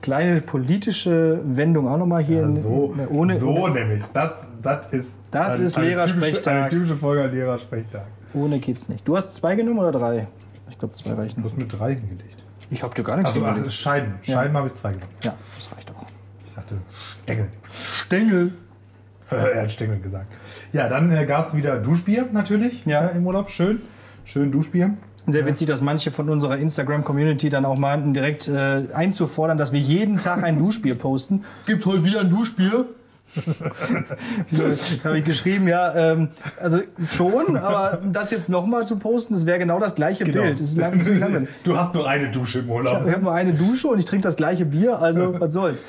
Kleine politische Wendung auch nochmal hier. Ja, in- so, ohne, so nämlich. Das, das ist, Das ist eine Lehrersprechtag. Typische, eine typische Folge Lehrersprechtag. ohne geht's nicht. Du hast zwei genommen oder drei? Ich glaube, zwei reichen. Du hast mit drei hingelegt. Ich habe dir gar nichts Also hingelegt. Scheiben. Scheiben habe ich zwei genommen. Ja, das reicht auch. Ich sagte Stängel. Stängel. er hat Stängel gesagt. Ja, dann äh, gab es wieder Duschbier natürlich Ja. äh, im Urlaub. Schön. Schön Duschbier. Sehr witzig, dass manche von unserer Instagram-Community dann auch meinten, direkt äh, einzufordern, dass wir jeden Tag ein Duschbier posten. Gibt's heute wieder ein Duschbier? habe ich geschrieben, ja, ähm, also schon, aber das jetzt nochmal zu posten, das wäre genau das gleiche Bild. Das lang, langweilig. du hast nur eine Dusche im Urlaub. Ich habe nur eine Dusche und ich trinke das gleiche Bier, also was soll's.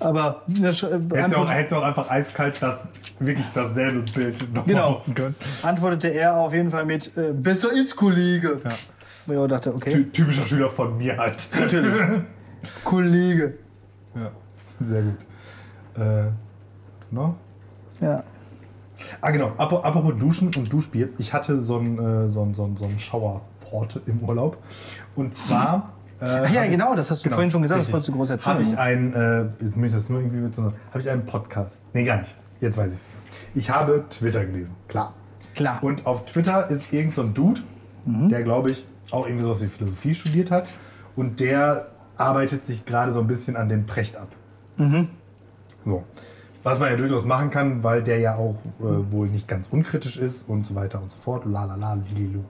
Aber äh, Hättest du auch, auch einfach eiskalt das, wirklich dasselbe Bild noch Genau. posten können. antwortete er auf jeden Fall mit äh, Besser ist, Kollege. Ja. Ich auch dachte, okay, Ty typischer Schüler von mir halt. natürlich. Kollege. Ja, sehr gut. Äh, no? Ja. Ah, genau. Ap- Apropos Duschen und Duschbier. Ich hatte so einen äh, so einen- so einen- so einen Shower-Thought im Urlaub. Und zwar. Äh, Ach ja, genau, das hast du vorhin schon gesagt, das wolltest du groß erzählen. Habe ich einen, äh, jetzt möchte ich das nur irgendwie mit so habe ich einen Podcast? Nee, gar nicht. Jetzt weiß ich Ich habe Twitter gelesen, klar. Klar. Und auf Twitter ist irgend so ein Dude, Mhm. der, glaube ich, auch irgendwie sowas wie Philosophie studiert hat. Und der arbeitet sich gerade so ein bisschen an dem Precht ab. Mhm. So. Was man ja durchaus machen kann, weil der ja auch äh, wohl nicht ganz unkritisch ist und so weiter und so fort. La la la, lililu.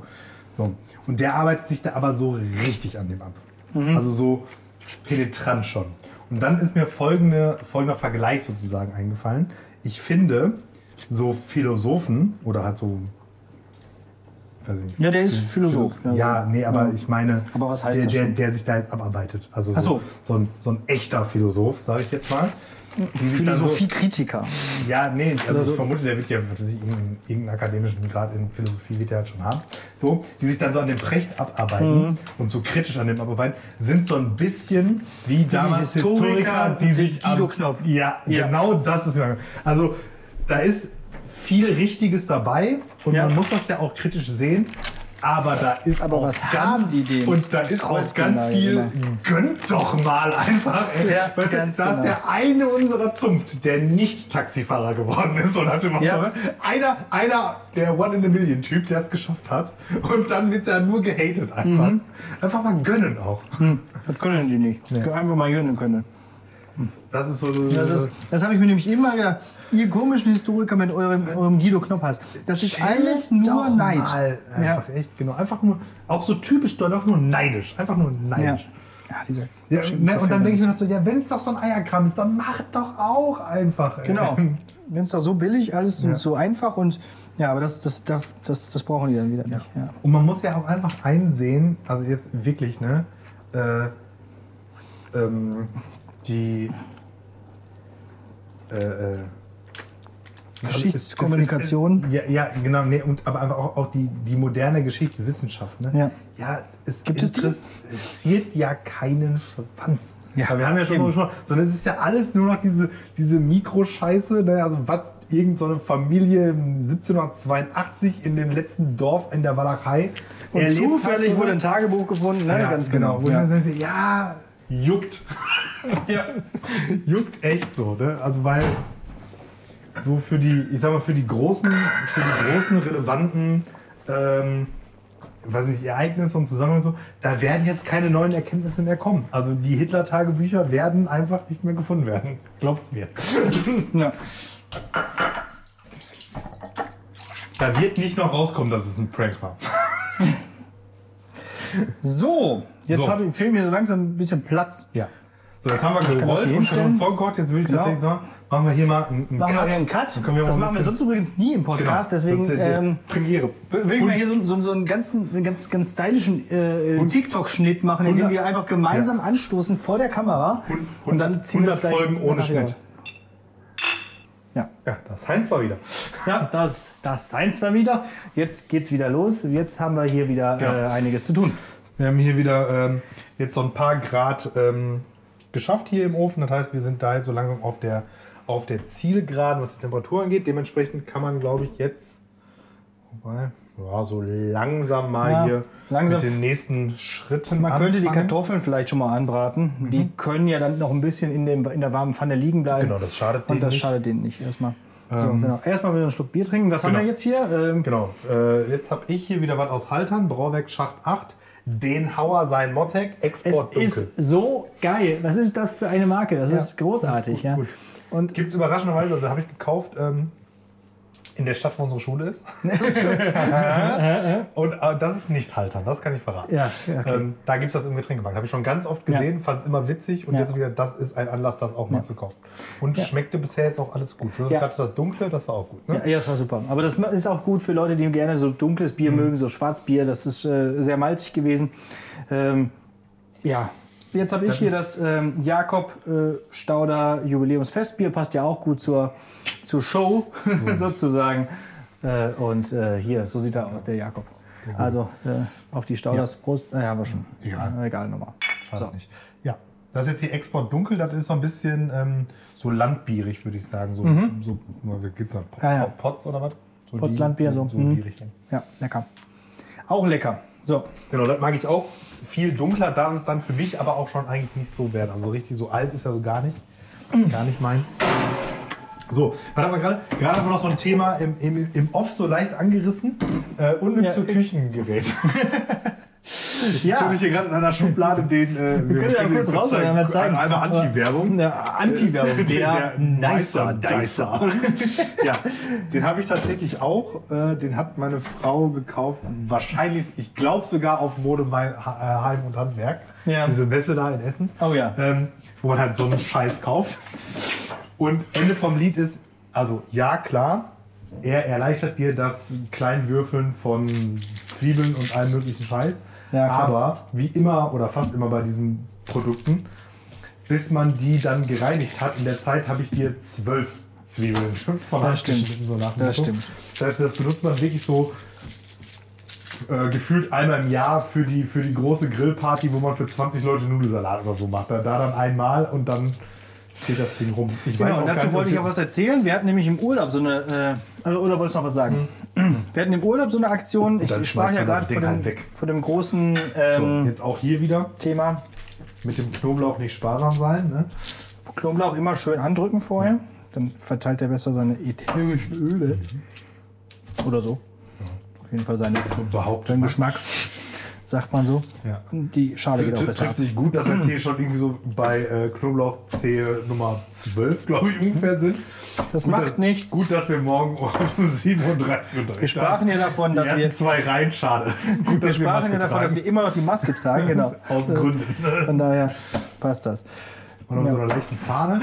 So. Und der arbeitet sich da aber so richtig an dem ab. Also so penetrant schon. Und dann ist mir folgende, folgender Vergleich sozusagen eingefallen. Ich finde, so Philosophen oder halt so. ich Weiß ich nicht, Ja, der ist Philo- Philosoph, Philo- ja. Ja, nee, aber ich meine, Aber was heißt der, der, der sich da jetzt abarbeitet. Also so. so, ein, so ein echter Philosoph, sage ich jetzt mal. Die dann so, Philosophie-Kritiker. ja, nee, also Also- ich vermute, der wird ja irgendeinen, irgendeinen akademischen Grad in Philosophie wird er halt schon haben. So, die sich dann so an dem Precht abarbeiten Mhm. und so kritisch an dem abarbeiten, sind so ein bisschen wie damals Historiker, Historiker, die sich Guido Knopp. Ja, Ja. genau das ist mir. Also da ist viel Richtiges dabei und Ja. man muss das ja auch kritisch sehen. Aber da ist Aber auch was ganz, haben die denn? Und da ist auch ganz viel. immer. Gönnt doch mal einfach. Ey. Ja, weißt du, da ist genau. der eine unserer Zunft, der nicht Taxifahrer geworden ist. Und hatte Ja. einer, einer, der One in a Million Typ, der es geschafft hat. Und dann wird er nur gehatet einfach. Mhm. Einfach mal gönnen auch. Das können die nicht. Einfach mal gönnen können. Das ist so. Das, ist- das habe ich mir nämlich immer gedacht. Ihr komischen Historiker mit eurem, eurem Guido Knoppers. Das ist alles Chillt nur Neid. Mal. Ja. Einfach echt, genau. Einfach nur, auch so typisch, doch einfach nur neidisch. Einfach nur Ja. neidisch. Ja, diese Ja, ne, und dann denke ich mir noch so, ja, wenn es doch so ein Eierkram ist, dann macht doch auch einfach. Ey. Genau. wenn es doch so billig, alles und so einfach und ja, aber das, das, das, das, das brauchen die dann wieder nicht. Ja. Und man muss ja auch einfach einsehen, also jetzt wirklich, ne? Äh, ähm, die äh, äh, Geschichtskommunikation. Also es- es- ja, ja, genau, nee, und, aber einfach auch, auch die, die moderne Geschichtswissenschaft. Ne? Ja. ja, es Gibt interessiert ja keinen Schwanz. Ja, Aber wir haben ja schon gesprochen, sondern es ist ja alles nur noch diese, diese Mikroscheiße, ne? also was irgend so eine Familie 1782 in dem letzten Dorf in der Walachei Und zufällig wurde ein Tagebuch gefunden, ne? ja, ganz genau. genau. Und Ja. dann sagst du, ja, juckt. Ja. juckt echt so, ne? Also weil so für die, ich sag mal, für die großen, für die großen relevanten ähm, weiß nicht, Ereignisse und Zusammenhänge so, da werden jetzt keine neuen Erkenntnisse mehr kommen. Also die Hitler-Tagebücher werden einfach nicht mehr gefunden werden. Glaubt's mir. Ja. Da wird nicht noch rauskommen, dass es ein Prank war. So, jetzt So. hab ich, fehlt mir so langsam ein bisschen Platz. Ja. So, jetzt haben wir gerollt und schon vorgekocht. Jetzt würde ich Genau. tatsächlich sagen, machen wir hier mal einen, einen Machen wir Cut. hier einen Cut. Können wir das machen wir sonst übrigens nie im Podcast, deswegen das ist der, der ähm, Premiere. würde ich mal hier so, so, so einen ganzen, einen ganz, ganz stylischen äh, TikTok-Schnitt machen, in dem 100 wir einfach gemeinsam anstoßen vor der Kamera Und- und dann ziehen wir 100 das gleich Folgen ohne Schnitt. raus. Ja. Ja, das Heinz war wieder. Ja, das, das seins mal wieder. Jetzt geht's wieder los. Jetzt haben wir hier wieder Genau. äh, einiges zu tun. Wir haben hier wieder ähm, jetzt so ein paar Grad ähm, geschafft hier im Ofen. Das heißt, wir sind da jetzt so langsam auf der, auf der Zielgeraden, was die Temperatur angeht. Dementsprechend kann man, glaube ich, jetzt wobei, ja, so langsam mal Ja, hier langsam. mit den nächsten Schritten Man könnte die anfangen. Kartoffeln vielleicht schon mal anbraten. Die können ja dann noch ein bisschen in, dem, in der warmen Pfanne liegen bleiben. Genau, das schadet Und denen das nicht. schadet denen nicht erstmal. so, genau. Erstmal wieder einen Schluck Bier trinken. Was haben Genau. wir jetzt hier? Ähm, Genau, äh, jetzt habe ich hier wieder was aus Haltern, Brauwerk Schacht 8, den Hauer sein Mottek, es Export Dunkel. ist so geil. Was ist das für eine Marke? Das ist großartig. ja. gut. Und Gibt es überraschenderweise, also habe ich gekauft ähm, in der Stadt, wo unsere Schule ist. Und äh, das ist nicht Haltern, das kann ich verraten. Ja, ja, okay. ähm, da gibt es das im Getränkemarkt. Habe ich schon ganz oft gesehen, fand es immer witzig und Ja. jetzt wieder, das ist ein Anlass, das auch mal zu kaufen. Und schmeckte bisher jetzt auch alles gut. Du hast Ja. gerade das Dunkle, das war auch gut. Ne? Ja, ja, das war super. Aber das ist auch gut für Leute, die gerne so dunkles Bier Mhm. mögen, so Schwarzbier. Das ist äh, sehr malzig gewesen. Ähm, ja. Jetzt habe ich Das hier das ähm, Jakob äh, Stauder Jubiläumsfestbier. Passt ja auch gut zur, zur Show sozusagen. Äh, und äh, hier, so sieht er aus, der Jakob. Also äh, auf die Stauders Prost. Naja, haben wir schon. Egal. Äh, egal nochmal. Schade nicht. Ja, das ist jetzt hier Export Dunkel, das ist so ein bisschen ähm, so landbierig, würde ich sagen. So, so gibt es Ah, ja. Pots oder was? So die- Landbier, so. so, so Mhm. die Richtung. Ja, lecker. Auch lecker. So, Genau, das mag ich auch. Viel dunkler darf es dann für mich aber auch schon eigentlich nicht so werden. Also richtig so alt ist ja so gar nicht. Gar nicht meins. So, was haben wir gerade? Gerade haben wir noch so ein Thema im, im, im Off so leicht angerissen. Äh, unnütze Ja, ich- Küchengerät. Ich ja. habe hier gerade in einer Schublade den. Äh, wir können ja kurz raus, wir zeigen. Einmal Anti-Werbung. Ja, Anti-Werbung. Der, der Nicer Dicer. ja, den habe ich tatsächlich auch. Äh, den hat meine Frau gekauft. Wahrscheinlich, ich glaube sogar auf Mode mein Ha- äh, Heim und Handwerk. Ja. Diese Messe da in Essen. Oh ja. Ähm, wo man halt so einen Scheiß kauft. Und Ende vom Lied ist, also ja, klar, er erleichtert dir das Kleinwürfeln von Zwiebeln und allem möglichen Scheiß. Ja. Aber wie immer oder fast immer bei diesen Produkten, bis man die dann gereinigt hat, in der Zeit habe ich dir zwölf Zwiebeln von Hand stimmt. So nach Das stimmt. Das heißt, das benutzt man wirklich so äh, gefühlt einmal im Jahr für die, für die große Grillparty, wo man für 20 Leute Nudelsalat oder so macht. Da, da dann einmal und dann steht das Ding rum. Ich Genau, auch und dazu wollte ich auch was erzählen. Wir hatten nämlich im Urlaub so eine. Äh, also, oder wolltest du noch was sagen? Wir hatten im Urlaub so eine Aktion. Ich sprach ja gerade von, dem- halt von dem großen So, ähm, jetzt auch hier wieder Thema. mit dem Knoblauch nicht sparsam sein. Ne? Knoblauch immer schön andrücken vorher. Dann verteilt er besser seine ätherischen Öle. Oder so. Auf jeden Fall seine, seinen. Geschmack. Sagt man so. Ja. Und die Schale geht auch besser. Trifft sich gut, dass wir jetzt hier schon irgendwie so bei äh, Knoblauchzehe Nummer 12, glaube ich, ungefähr sind. Das Gut, macht dass- nichts. Gut, dass wir morgen um 37 Uhr Wir sprachen ja davon, dass wir, zwei Reihen schade. Gut, wir dass wir sprachen ja davon, dass wir immer noch die Maske tragen. Genau. Aus Gründen. Von daher passt das. Und mit so einer leichten Fahne.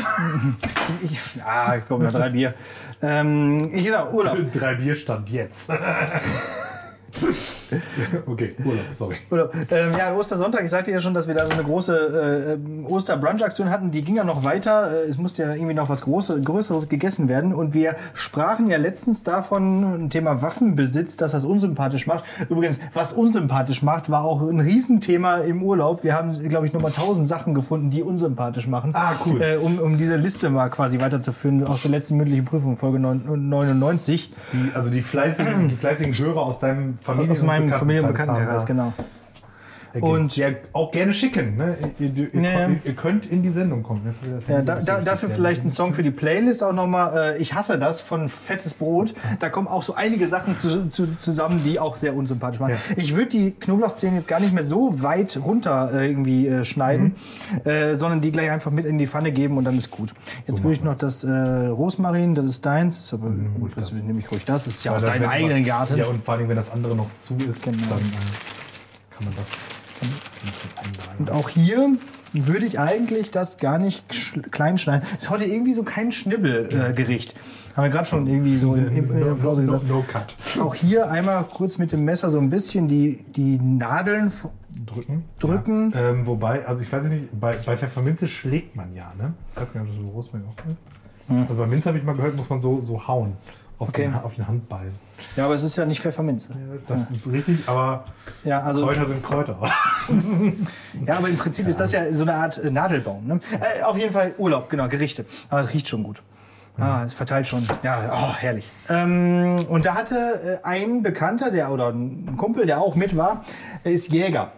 Ich, ja, komm, noch drei Bier. Ähm, genau, Urlaub. Drei Bier stand jetzt. okay, Urlaub, sorry. Urlaub. Ähm, ja, Ostersonntag, ich sagte ja schon, dass wir da so eine große äh, Oster-Brunch-Aktion hatten. Die ging ja noch weiter. Äh, Es musste ja irgendwie noch was Große, Größeres gegessen werden. Und wir sprachen ja letztens davon, Thema Waffenbesitz, dass das unsympathisch macht. Übrigens, was unsympathisch macht, war auch ein Riesenthema im Urlaub. Wir haben, glaube ich, nochmal tausend Sachen gefunden, die unsympathisch machen. Ah, cool. Äh, um, um diese Liste mal quasi weiterzuführen aus der letzten mündlichen Prüfung, Folge 99. Die, also die fleißigen, die fleißigen Hörer aus deinem Familien- Aus meinem Familien- und Bekanntenkreis Bekanntenkreis, haben genau. Und- ja, auch gerne schicken. Ne? Ihr, ihr, Ja, ihr könnt in die Sendung kommen. Ja, da, so da, dafür vielleicht ein Song für die Playlist auch nochmal. Äh, ich hasse das von Fettes Brot. Da kommen auch so einige Sachen zu, zu, zusammen, die auch sehr unsympathisch machen. Ich würde die Knoblauchzehen jetzt gar nicht mehr so weit runter äh, irgendwie äh, schneiden, äh, sondern die gleich einfach mit in die Pfanne geben und dann ist gut. Jetzt würde ich noch das äh, Rosmarin, das ist deins. Das ist aber, gut, das nehme ich ruhig. Das ist ja aus deinem eigenen Garten. Ja, und vor allem, wenn das andere noch zu ist, Genau. dann äh, kann man das. Und auch hier würde ich eigentlich das gar nicht klein schneiden. Ist heute irgendwie so kein Schnibbelgericht. Äh. Haben wir gerade schon irgendwie so im, no, im no, Pause no, gesagt. no cut. Auch hier einmal kurz mit dem Messer so ein bisschen die, die Nadeln Drücken. Drücken. Ja. Ähm, wobei, also ich weiß nicht, bei, bei Pfefferminze schlägt man ja, ne? Ich weiß gar nicht, ob das so Rosmarin auch so ist. Also bei Minze habe ich mal gehört, muss man so, so hauen auf, Okay. den, auf den Handballen. Ja, aber es ist ja nicht Pfefferminze. Das ist richtig, aber Ja, also, Kräuter sind Kräuter. ja, aber im Prinzip ist das ja so eine Art äh, Nadelbaum. Ne? Äh, auf jeden Fall Urlaub, genau, Gerichte. Aber es riecht schon gut. Ah, es verteilt schon. Ja, oh, herrlich. Ähm, und da hatte äh, ein Bekannter, der oder ein Kumpel, der auch mit war, ist Jäger.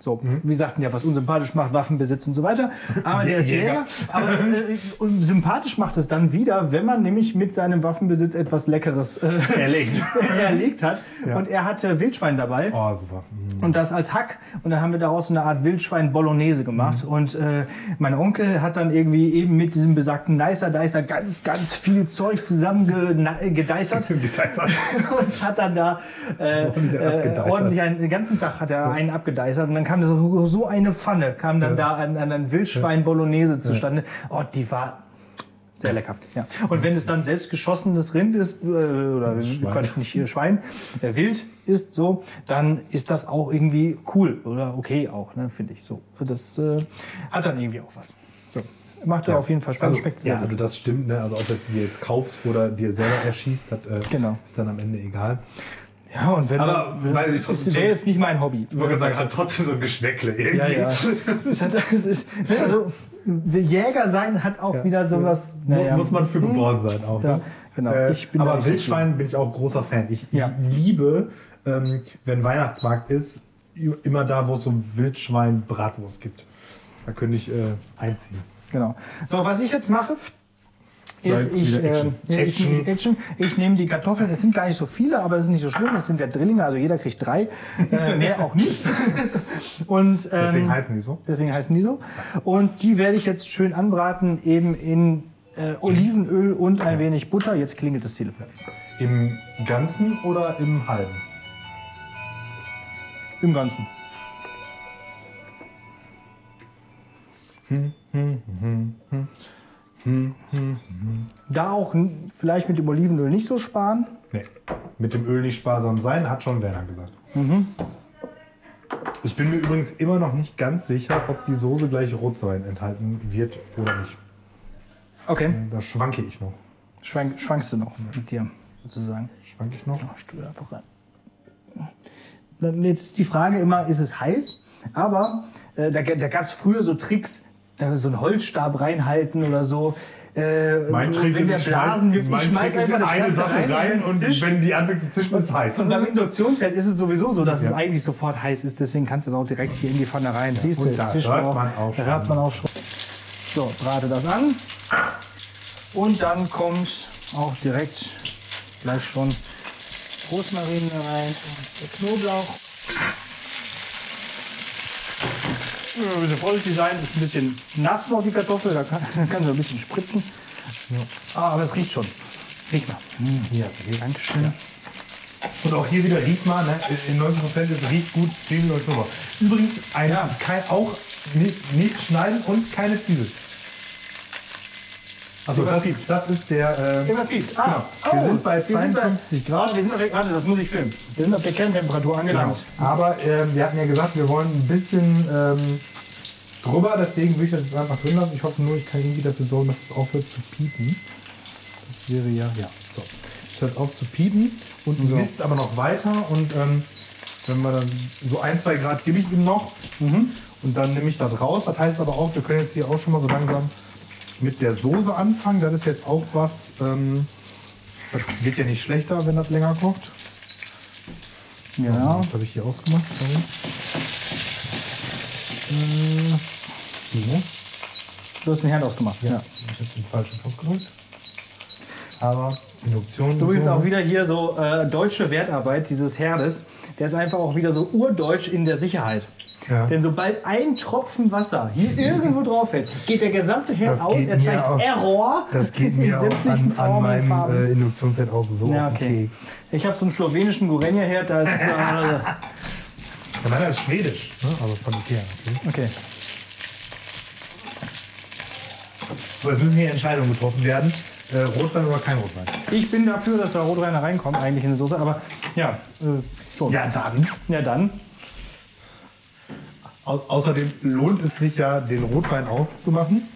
So, wie sagten ja, was unsympathisch macht, Waffenbesitz und so weiter. Aber der ist Jäger. Aber äh, sympathisch macht es dann wieder, wenn man nämlich mit seinem Waffenbesitz etwas Leckeres äh, Erlegt. erlegt hat. Ja. Und er hatte Wildschwein dabei. Oh, super. Mhm. Und das als Hack. Und dann haben wir daraus eine Art Wildschwein-Bolognese gemacht. Mhm. Und äh, mein Onkel hat dann irgendwie eben mit diesem besagten Nicer Dicer ganz, ganz viel Zeug zusammengedeißert. Geteisert. und hat dann da äh, Ordentlich äh, ordentlich einen, den ganzen Tag hat er einen abgedeisert. Und dann kam so, so eine Pfanne, kam dann da an, an ein Wildschwein-Bolognese zustande. Oh, die war sehr lecker. Ja. Und wenn es dann selbst geschossenes Rind ist, äh, oder Schwein. Quatsch, nicht hier Schwein, äh, Wild ist so, dann ist das auch irgendwie cool oder okay auch, ne, finde ich so. Das äh, hat dann irgendwie auch was. So. Macht ja. auf jeden Fall Spaß. Also, schmeckt sehr ja, gut. also das stimmt. Ne? Also ob du es dir jetzt kaufst oder dir selber erschießt, das äh, Genau. ist dann am Ende egal. Ja, und wenn Aber man, weil ich trotzdem wäre jetzt nicht mein Hobby. Ich gerade sagen, hat trotzdem so ein Geschmäckle irgendwie. Ja, ja. Es hat, es ist, ne, also, Jäger sein hat auch wieder sowas. Naja. Muss man für geboren sein auch. Ja, ne? genau. Äh, aber Wildschwein bin ich auch großer Fan. Ich, Ja. ich liebe, ähm, wenn Weihnachtsmarkt ist, immer da, wo es so Wildschwein-Bratwurst gibt. Da könnte ich äh, einziehen. Genau. So, was ich jetzt mache, ist, ich, Action. ähm, ja, ich, Action. Action. ich nehme die Kartoffeln, es sind gar nicht so viele, aber es ist nicht so schlimm, es sind ja Drillinge, also jeder kriegt drei, äh, mehr auch nicht. Und, ähm, Deswegen heißen die so. Deswegen heißen die so. Und die werde ich jetzt schön anbraten, eben in äh, Olivenöl und ein wenig Butter. Jetzt klingelt das Telefon. Im Ganzen oder im Halben? Im Ganzen. Da auch vielleicht mit dem Olivenöl nicht so sparen. Nee. Mit dem Öl nicht sparsam sein, hat schon Werner gesagt. Ich bin mir übrigens immer noch nicht ganz sicher, ob die Soße gleich Rotwein enthalten wird oder nicht. Okay. Da schwanke ich noch. Schwank, schwankst du noch mit dir, sozusagen. Schwanke ich noch? Ach, stell einfach rein. Jetzt ist die Frage immer, ist es heiß? Aber äh, da, da gab es früher so Tricks, so einen Holzstab reinhalten oder so. Äh, Mein Trick wenn ist, der ich Blasen wirkt, mein ich schmeiß Trick ist einfach in das eine Sache rein wenn's und zischt. wenn die anfängt zu zischen, ist es heiß. Und beim Induktionsherd ist es sowieso so, dass es Ja. eigentlich sofort heiß ist. Deswegen kannst du es auch direkt hier in die Pfanne rein. Siehst du, es da zischt auch. man auch Da schon. hört man auch schon. So, brate das an. Und dann kommt auch direkt gleich schon Rosmarin rein und der Knoblauch. Ja, Ein bisschen vorsichtig sein, ist ein bisschen nass noch die Kartoffel, da kann, da kann so ein bisschen spritzen. Ah, aber es riecht schon. Riech mal. Ja, Dankeschön. Und auch hier wieder riecht mal, ne? in 90% es riecht gut, Zwiebeln und Knoblauch. Übrigens, ein, Ja. kein, auch nicht, nicht schneiden und keine Zwiebel. Also das, das ist der. Äh, piept. Ah, Wir sind bei wir sind 52 Grad. Ah, wir sind auf, warte, das muss ich filmen. Wir sind auf der Kerntemperatur angelangt. Genau. Aber ähm, wir hatten ja gesagt, wir wollen ein bisschen ähm, drüber, deswegen will ich das jetzt einfach drin lassen. Ich hoffe nur, ich kann irgendwie dafür sorgen, dass es aufhört zu piepen. Das wäre ja, ja, so. Es hört auf zu piepen und So. misst aber noch weiter und ähm, wenn wir dann so ein, zwei Grad gebe ich ihm noch und dann nehme ich das raus. Das heißt aber auch, wir können jetzt hier auch schon mal so langsam mit der Soße anfangen. Das ist jetzt auch was, ähm, das wird ja nicht schlechter, wenn das länger kocht. Ja. Was habe ich hier ausgemacht? Sorry. Äh, so. Du hast den Herd ausgemacht. Ja. Ich habe den falschen Knopf gedrückt. Aber Induktion. Übrigens so. auch wieder hier so äh, deutsche Wertarbeit dieses Herdes. Der ist einfach auch wieder so urdeutsch in der Sicherheit. Ja. Denn sobald ein Tropfen Wasser hier irgendwo drauf fällt, geht der gesamte Herd aus. Er zeigt auch- Error Das geht mir auch sämtlichen an, an Formen, meinem äh, Induktionsherd auch so ja, auf den okay. Keks. Ich habe so einen slowenischen Gorenja-Herd, da ist. Äh, Ja, meiner ist schwedisch. Ne? Also von Ikea. Okay. okay. So, jetzt müssen hier Entscheidungen getroffen werden. Äh, Rotwein oder kein Rotwein? Ich bin dafür, dass der Rotweiner reinkommt, eigentlich in die Soße, aber ja, äh, schon. Ja, dann. Ja, dann. Au außerdem lohnt es sich ja, den Rotwein aufzumachen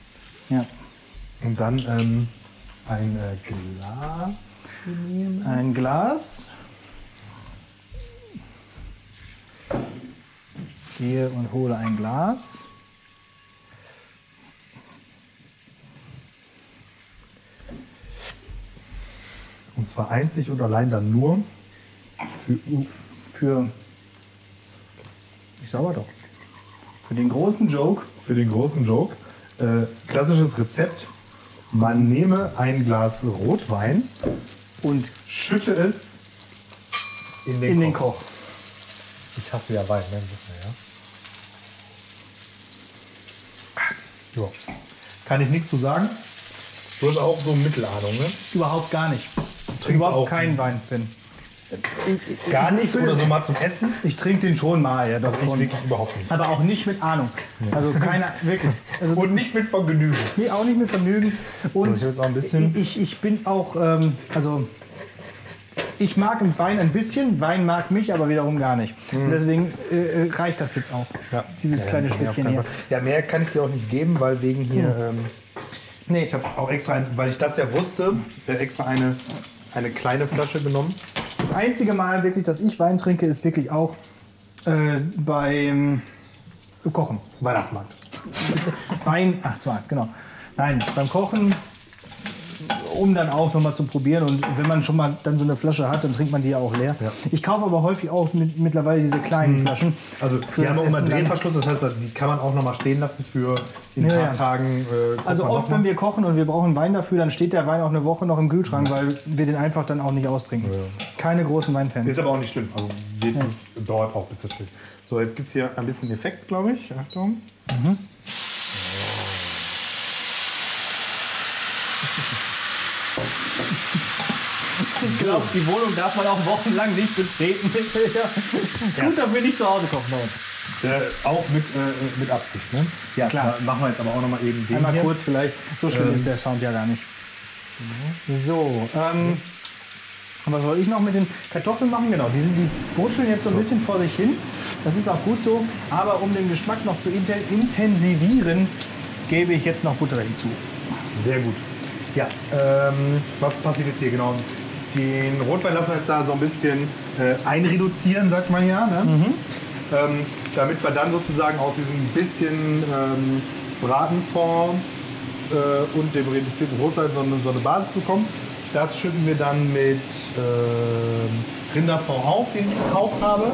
Ja. und dann ähm, ein äh, Glas nehmen. Ein Glas. Gehe und hole ein Glas. Und zwar einzig und allein dann nur für Für. Ich sauber doch. Für den großen Joke. für den großen Joke. Äh, klassisches Rezept. Man nehme ein Glas Rotwein, Und schütte es in den, in den Koch. Koch. Ich hasse ja Wein, ne? ja. Ja. Kann ich nichts zu sagen. Du hast auch so Mittelahnung, ne? Überhaupt gar nicht. Trinkst Überhaupt auch keinen Wein drin. Gar ich- nicht ich- oder so mal zum Essen? Ich trinke den schon mal, ja, doch Ich wirklich überhaupt nicht. Aber auch nicht mit Ahnung. Also keiner, wirklich. Also Und nicht mit Vergnügen. Nee, auch nicht mit Vergnügen. Und ich will jetzt auch ein bisschen- ich, ich bin auch, ähm, also ich mag Wein ein bisschen, Wein mag mich aber wiederum gar nicht. Und deswegen äh, äh, reicht das jetzt auch. Dieses kleine Stückchen hier. Ja, mehr kann ich dir auch nicht geben, weil wegen hier. Ähm, Nee, ich habe auch extra, ein, weil ich das ja wusste, äh, extra eine, eine kleine Flasche genommen. Das einzige Mal wirklich, dass ich Wein trinke, ist wirklich auch äh, beim Kochen. Weihnachtsmarkt. Wein, ach zwar, genau. Nein, beim Kochen, um dann auch nochmal zu probieren. Und wenn man schon mal dann so eine Flasche hat, dann trinkt man die ja auch leer. Ja. Ich kaufe aber häufig auch mit, mittlerweile diese kleinen Flaschen. Also Für die haben auch immer. Drehverschluss, das heißt, die kann man auch noch mal stehen lassen für in Ja, ein ja. paar Tagen. Äh, Also oft, wenn wir kochen und wir brauchen Wein dafür, dann steht der Wein auch eine Woche noch im Kühlschrank, weil wir den einfach dann auch nicht austrinken. Keine großen Weinfans. Ist aber auch nicht schlimm. Also dauert auch, bis das steht. So, jetzt gibt es hier ein bisschen Effekt, glaube ich. Achtung. Ich glaube, die Wohnung darf man auch wochenlang nicht betreten. ja. Gut, dass wir nicht zu Hause kochen bei uns. Äh, auch mit, äh, mit Absicht, ne? Ja, Klar. Da machen wir jetzt aber auch noch mal eben den Einmal hier. kurz vielleicht. So schlimm Ähm. ist der Sound ja gar nicht. So, ähm, was soll ich noch mit den Kartoffeln machen? Genau, die, sind, die brutscheln jetzt so ein bisschen vor sich hin. Das ist auch gut so. Aber um den Geschmack noch zu inten- intensivieren, gebe ich jetzt noch Butter hinzu. Sehr gut. Ja, ähm, was passiert jetzt hier genau? Den Rotwein lassen wir jetzt da so ein bisschen äh, einreduzieren, sagt man ja. Ne? Ähm, damit wir dann sozusagen aus diesem bisschen ähm, Bratenfond äh, und dem reduzierten Rotwein so eine, so eine Basis bekommen. Das schütten wir dann mit ähm, Rinderfond auf, den ich gekauft habe.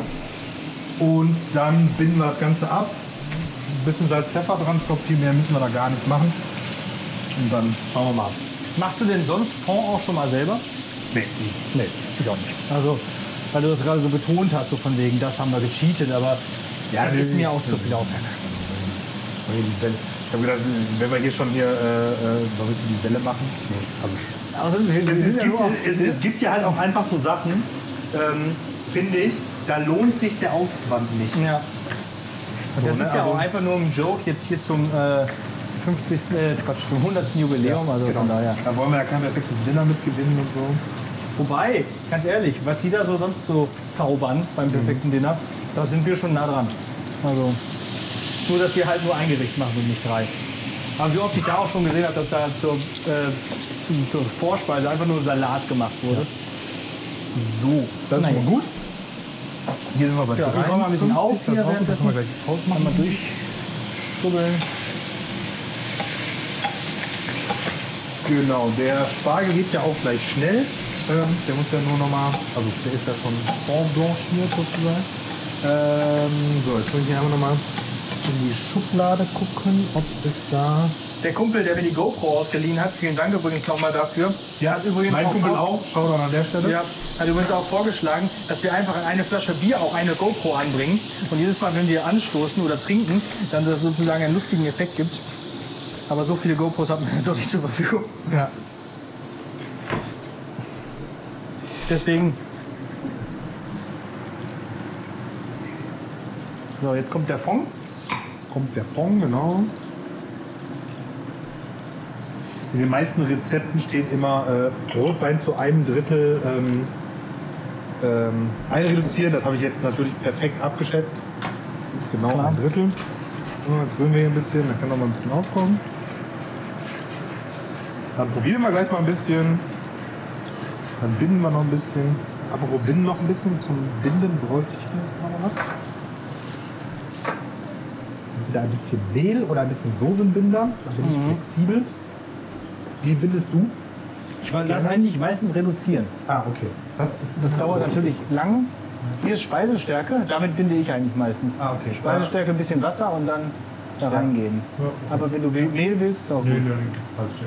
Und dann binden wir das Ganze ab. Ein bisschen Salz, Pfeffer dran. Ich glaube, viel mehr müssen wir da gar nicht machen. Und dann schauen wir mal. Machst du denn sonst Fond auch schon mal selber? Nee, Nee, ich auch nicht. Also, weil du das gerade so betont hast, so von wegen, das haben wir gecheatet, aber Ja, das ist mir auch zu viel Aufwand. Ich habe gedacht, wenn wir hier schon hier äh, äh, so ein bisschen die Welle machen. Nee, also Also, es, ja gibt, es, es gibt ja halt auch einfach so Sachen, ähm, finde ich, da lohnt sich der Aufwand nicht. ja. Und das ne, ist ja also- auch einfach nur ein Joke jetzt hier zum, äh, 50. Äh, Quatsch, zum 100. Jubiläum. also von daher. Da wollen wir ja kein perfektes Dinner mitgewinnen und so. Wobei, ganz ehrlich, was die da so sonst so zaubern beim perfekten Dinner, da sind wir schon nah dran. Also, nur, dass wir halt nur ein Gericht machen und nicht drei. Aber wie oft ich da auch schon gesehen habe, dass da zur, äh, zum, zur Vorspeise einfach nur Salat gemacht wurde. So, das ist Naja. schon gut. Hier sind wir bei Ja, wir räumen mal ein bisschen 53, auf hier währenddessen. gleich ausmachen. Einmal durchschubbeln. Genau, der Spargel geht ja auch gleich schnell. Ähm, der muss ja nur noch mal, also der ist ja schon vorblanchiert sozusagen. Ähm, so, jetzt will ich hier einmal noch mal in die Schublade gucken, ob es da... Der Kumpel, der mir die GoPro ausgeliehen hat, vielen Dank übrigens nochmal dafür. Ja, hat übrigens mein auch Kumpel auch. Schau dann an der Stelle. Ja, hat übrigens auch vorgeschlagen, dass wir einfach in eine Flasche Bier auch eine GoPro anbringen. Und jedes Mal, wenn wir anstoßen oder trinken, dann das sozusagen einen lustigen Effekt gibt. Aber so viele GoPros hat man doch nicht zur Verfügung. Ja. Deswegen. So, jetzt kommt der Fond. Jetzt kommt der Fond, genau. In den meisten Rezepten steht immer äh, Rotwein zu einem Drittel ähm, ähm, einreduzieren. Das habe ich jetzt natürlich perfekt abgeschätzt. Das ist genau Klar. ein Drittel. So, jetzt rühren wir hier ein bisschen, dann kann noch mal ein bisschen aufkommen. Dann probieren wir gleich mal ein bisschen. Dann binden wir noch ein bisschen. Apropos binden noch ein bisschen. Zum Binden bräuchte ich denn jetzt mal noch was. Entweder ein bisschen Mehl oder ein bisschen Soßenbinder. Da bin ich flexibel. Wie bindest du? Ich will das eigentlich meistens reduzieren. Ah, okay. Das, ist Das dauert natürlich lang. Hier ist Speisestärke, damit binde ich eigentlich meistens. Ah, okay. Speisestärke, ein bisschen Wasser und dann da Ja. reingeben. Ja, okay. Aber wenn du Mehl willst, ist auch gut. nö, nö, falsch.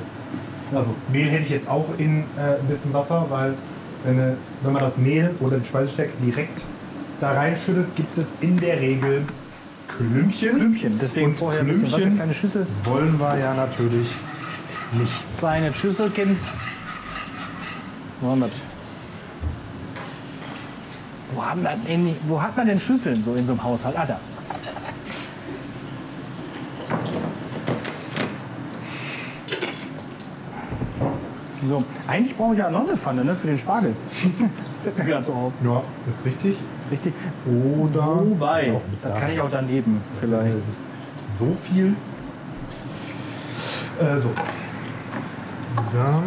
Also Mehl hätte ich jetzt auch in äh, ein bisschen Wasser, weil wenn, äh, wenn man das Mehl oder die Speisestärke direkt da reinschüttet, gibt es in der Regel Klümpchen. Klümpchen. Deswegen Und vorher ein bisschen Wasser, Klümpchen kleine Schüssel. wollen wir ja natürlich nicht. Kleine Schüsselchen. Das? Wo, haben denn, wo hat man denn Schüsseln so in so einem Haushalt? Ah, da. So, eigentlich brauche ich ja noch eine Pfanne ne, für den Spargel. Das fällt mir gerade so auf. Ja, ist richtig. Ist richtig. Oder Wobei, da. kann ich auch daneben Das vielleicht. So viel. Äh, so. Dann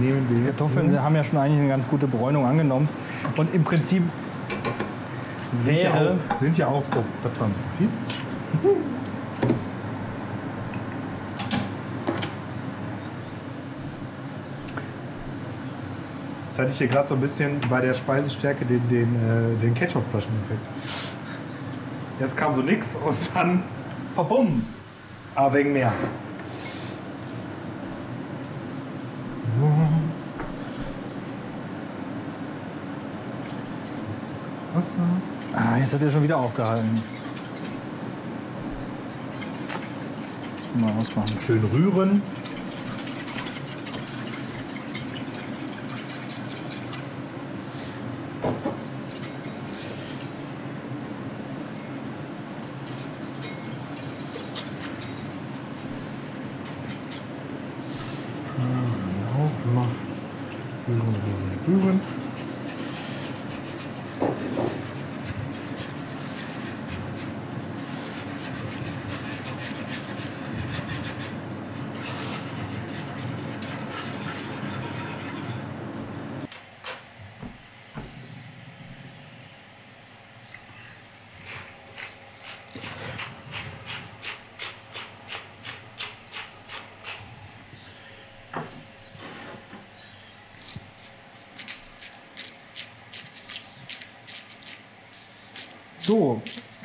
nehmen wir jetzt. Kartoffeln haben ja schon eigentlich eine ganz gute Bräunung angenommen. Und im Prinzip sind ja, wäre auch, sind ja auch. Oh, das war ein bisschen viel. Hatte ich hier gerade so ein bisschen bei der Speisestärke den, den, äh, den Ketchup-Flaschen-Effekt. Jetzt kam so nix und dann. Babum! Aber wegen mehr. Wasser. Ah, jetzt hat er schon wieder aufgehalten. Mal ausmachen. Schön rühren.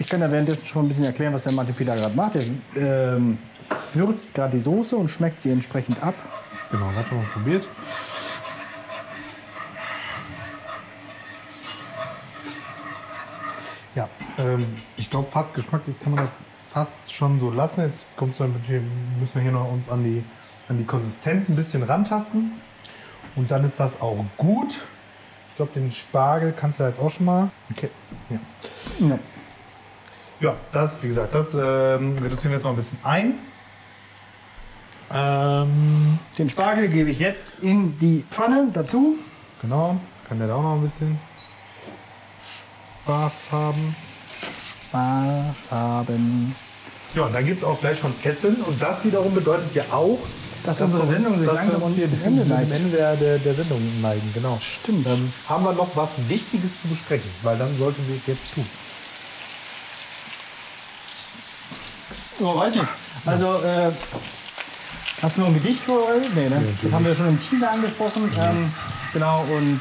Ich kann ja währenddessen schon mal ein bisschen erklären, was der Mate Pila gerade macht. Er ähm, würzt gerade die Soße und schmeckt sie entsprechend ab. Genau, hat schon mal probiert. Ja, ähm, ich glaube, fast geschmacklich kann man das fast schon so lassen. Jetzt kommt's dann, müssen wir hier noch uns an die, an die Konsistenz ein bisschen rantasten. Und dann ist das auch gut. Ich glaube, den Spargel kannst du jetzt auch schon mal. Okay. Ja. Ja. Ja, das, wie gesagt, das ähm, reduzieren wir jetzt noch ein bisschen ein. Ähm, Den Spargel gebe ich jetzt in die Pfanne dazu. genau. Kann der da auch noch ein bisschen Spaß haben. Spaß haben. Ja, und dann gibt es auch gleich schon Essen. Und das wiederum bedeutet ja auch, Dass unsere wir uns- Sendung sich dass langsam wir uns hier Ende neigt. Ende der, der, der Sendung neigen. Genau. Stimmt. Ähm, haben wir noch was Wichtiges zu besprechen? Weil dann sollten wir es jetzt tun. Oh, weiß nicht. Also, äh, hast du noch ein Gedicht für euch? Nee, ne? das haben wir schon im Teaser angesprochen. Ähm, genau, und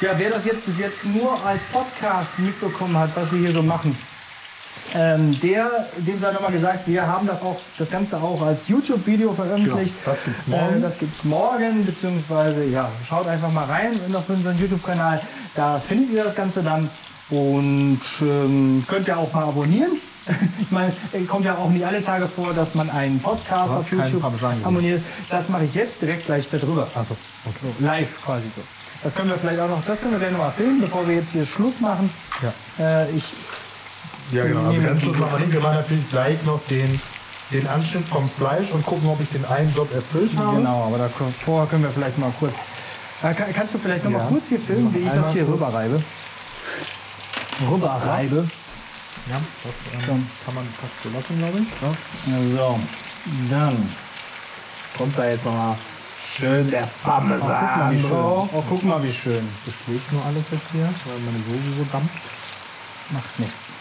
ja, wer das jetzt bis jetzt nur als Podcast mitbekommen hat, was wir hier so machen, ähm, der, dem sei nochmal gesagt, wir haben das auch, das Ganze auch als YouTube-Video veröffentlicht. Genau, das gibt's morgen. Äh, das gibt's morgen, beziehungsweise, ja, schaut einfach mal rein auf unseren YouTube-Kanal. Da findet ihr das Ganze dann und ähm, könnt ihr auch mal abonnieren. Ich meine, es kommt ja auch nicht alle Tage vor, dass man einen Podcast auf YouTube abonniert. Das mache ich jetzt direkt gleich darüber. Achso, okay. So, live quasi so. Das können wir vielleicht auch noch, das können wir gleich noch mal filmen, bevor wir jetzt hier Schluss machen. Ja. Äh, ich, Ja, genau. Also ganz Schluss machen wir nicht. Wir machen natürlich gleich noch den, den Anschnitt vom Fleisch und gucken, ob ich den einen Job erfüllt habe. genau, aber da, vorher können wir vielleicht mal kurz. Äh, kann, kannst du vielleicht noch mal Ja. kurz hier filmen, wie ich das hier rüberreibe? Rüberreibe. Ja, das ähm, kann man fast so lassen, glaube ich. Ja. So, dann. Kommt da jetzt nochmal schön der Parmesan Oh, guck mal, wie schön. drauf. Oh, guck mal, wie schön. Das schlägt nur alles jetzt hier, weil meine Soße so dampft. Macht nichts.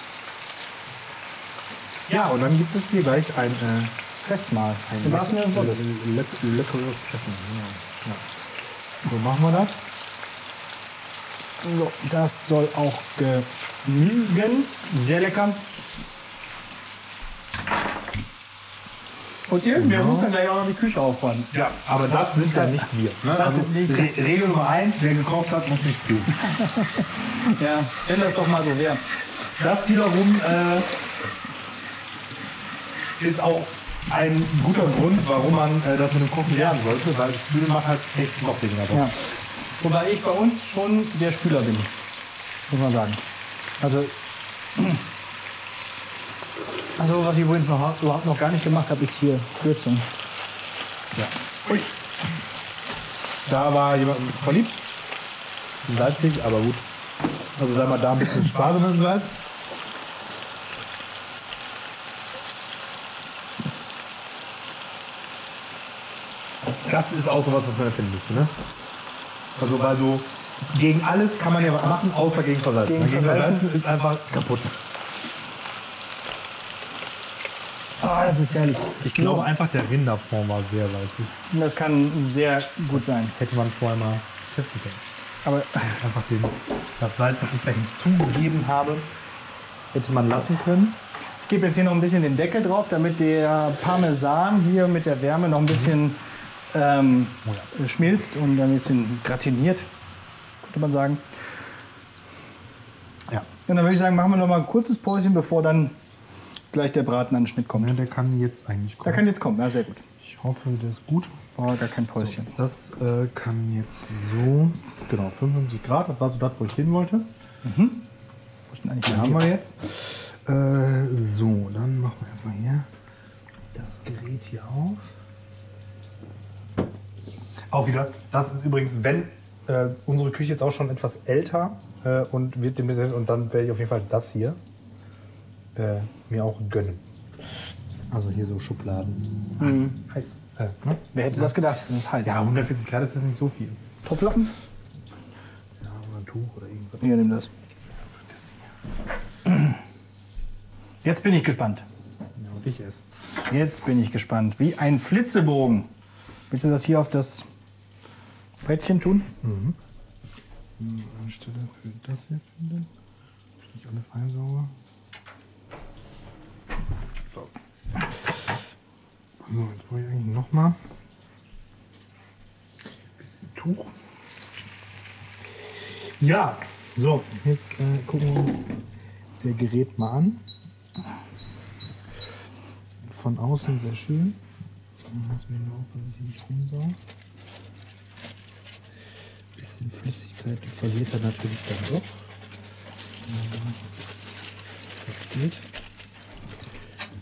Ja, und dann gibt es hier gleich ein, äh, Festmahl. ein leck- leck- leckeres Essen. Ja. Ja. So machen wir das. So, das soll auch genügen. Sehr lecker. Und irgendwer muss dann gleich auch noch die Küche aufräumen. Ja, aber das sind ja nicht wir. Ne? Das also, sind nicht- Re Regel Nummer eins, wer gekocht hat, muss nicht spielen. Ja, wenn das doch mal so wäre. Das wiederum äh, ist auch ein guter Grund, warum man äh, das mit dem Kochen lernen sollte, weil Spülen macht halt echt Kopfwegen dabei. Ja. Wobei ich bei uns schon der Spüler bin. Muss man sagen. Also, also was ich übrigens noch, überhaupt noch gar nicht gemacht habe, ist hier Würzung. Ja. Ui. Da war jemand verliebt. Salzig, aber gut. Also sei mal da ein bisschen Spaß mit dem Salz. Das ist auch sowas, was man erfinden müsste, ne? Also weil so gegen alles kann man ja was machen, außer gegen Versalzen. Gegen Gegen, Versalzen ist einfach kaputt. Ah, das ist herrlich. Ich glaube einfach, der Rinderfond war sehr salzig. Das kann sehr gut sein. Hätte man vorher mal testen können. Aber einfach den, das Salz, das ich da hinzugegeben habe, hätte man lassen können. ich gebe jetzt hier noch ein bisschen den Deckel drauf, damit der Parmesan hier mit der Wärme noch ein bisschen ähm, schmilzt und ein bisschen gratiniert, könnte man sagen. Ja. Und dann würde ich sagen, machen wir noch mal ein kurzes Päuschen, bevor dann gleich der Braten an den Schnitt kommt. ja. Der kann jetzt eigentlich kommen. kann jetzt kommen, ja, sehr gut. ich hoffe, der ist gut. Oh, gar kein Päuschen. Das äh, kann jetzt so, genau, 55 Grad, das war so das, wo ich hin wollte. Eigentlich Die haben wir jetzt. Äh, so, dann machen wir erstmal hier das Gerät hier auf. Auch wieder, das ist übrigens, wenn äh, unsere Küche ist auch schon etwas älter äh, und wird demnächst, und dann werde ich auf jeden Fall das hier äh, mir auch gönnen. Also hier so Schubladen. Heiß. Äh, ne? Wer hätte das gedacht? Das ist heiß. Ja, 140 Grad ist das nicht so viel. Topflappen? Ja, oder ein Tuch oder irgendwas. Hier, nimm das. Jetzt bin ich gespannt. Ja, und ich esse. Jetzt bin ich gespannt. Wie ein Flitzebogen. Willst du das hier auf das Brettchen tun? eine Stelle für das hier finde. Ich alles einsauge. So. So, jetzt brauche ich eigentlich noch mal ein bisschen Tuch. Ja, so, jetzt äh, gucken wir uns der Gerät mal an. Von außen sehr schön. Dann muss ich nur dass ich nicht umsauge. Bisschen Flüssigkeit verliert er natürlich dann doch. Das geht.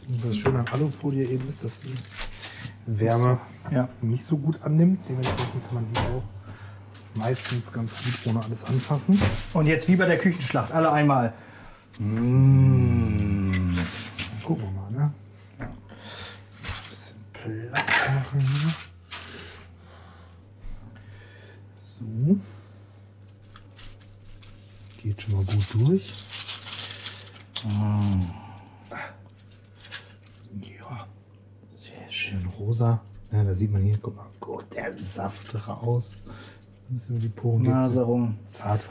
Und das Schöne an Alufolie eben ist, dass die Wärme Ja. nicht so gut annimmt. Dementsprechend kann man die auch meistens ganz gut ohne alles anfassen. Und jetzt wie bei der Küchenschlacht, alle einmal. Gucken wir mal, ne? Bisschen Platz machen hier. So. Geht schon mal gut durch. Ja. Sehr schön rosa. Ja, da sieht man hier, guck mal, gut, der Saft raus. Ein bisschen über die Poren. Maserung. Zart,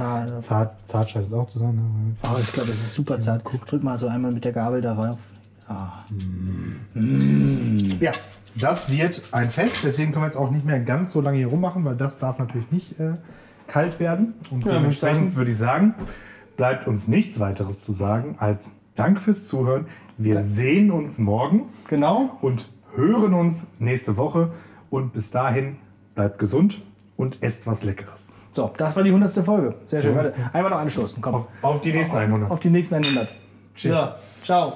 zart, zart scheint es auch zu sein. ne? Oh, ich glaube, es ist super zart. Drück mal so einmal mit der Gabel darauf. Ah. Ja, das wird ein Fest. Deswegen können wir jetzt auch nicht mehr ganz so lange hier rummachen, weil das darf natürlich nicht äh, kalt werden. Und Ja, dementsprechend würde ich sagen, bleibt uns nichts weiteres zu sagen als Danke fürs Zuhören. Wir sehen uns morgen Genau. und hören uns nächste Woche. Und bis dahin bleibt gesund und esst was Leckeres. So, das war die 100. Folge. Sehr schön. Warte, einmal noch anstoßen. Komm. Auf, auf die nächsten 100. Auf die nächsten 100. Tschüss. Ja, ciao.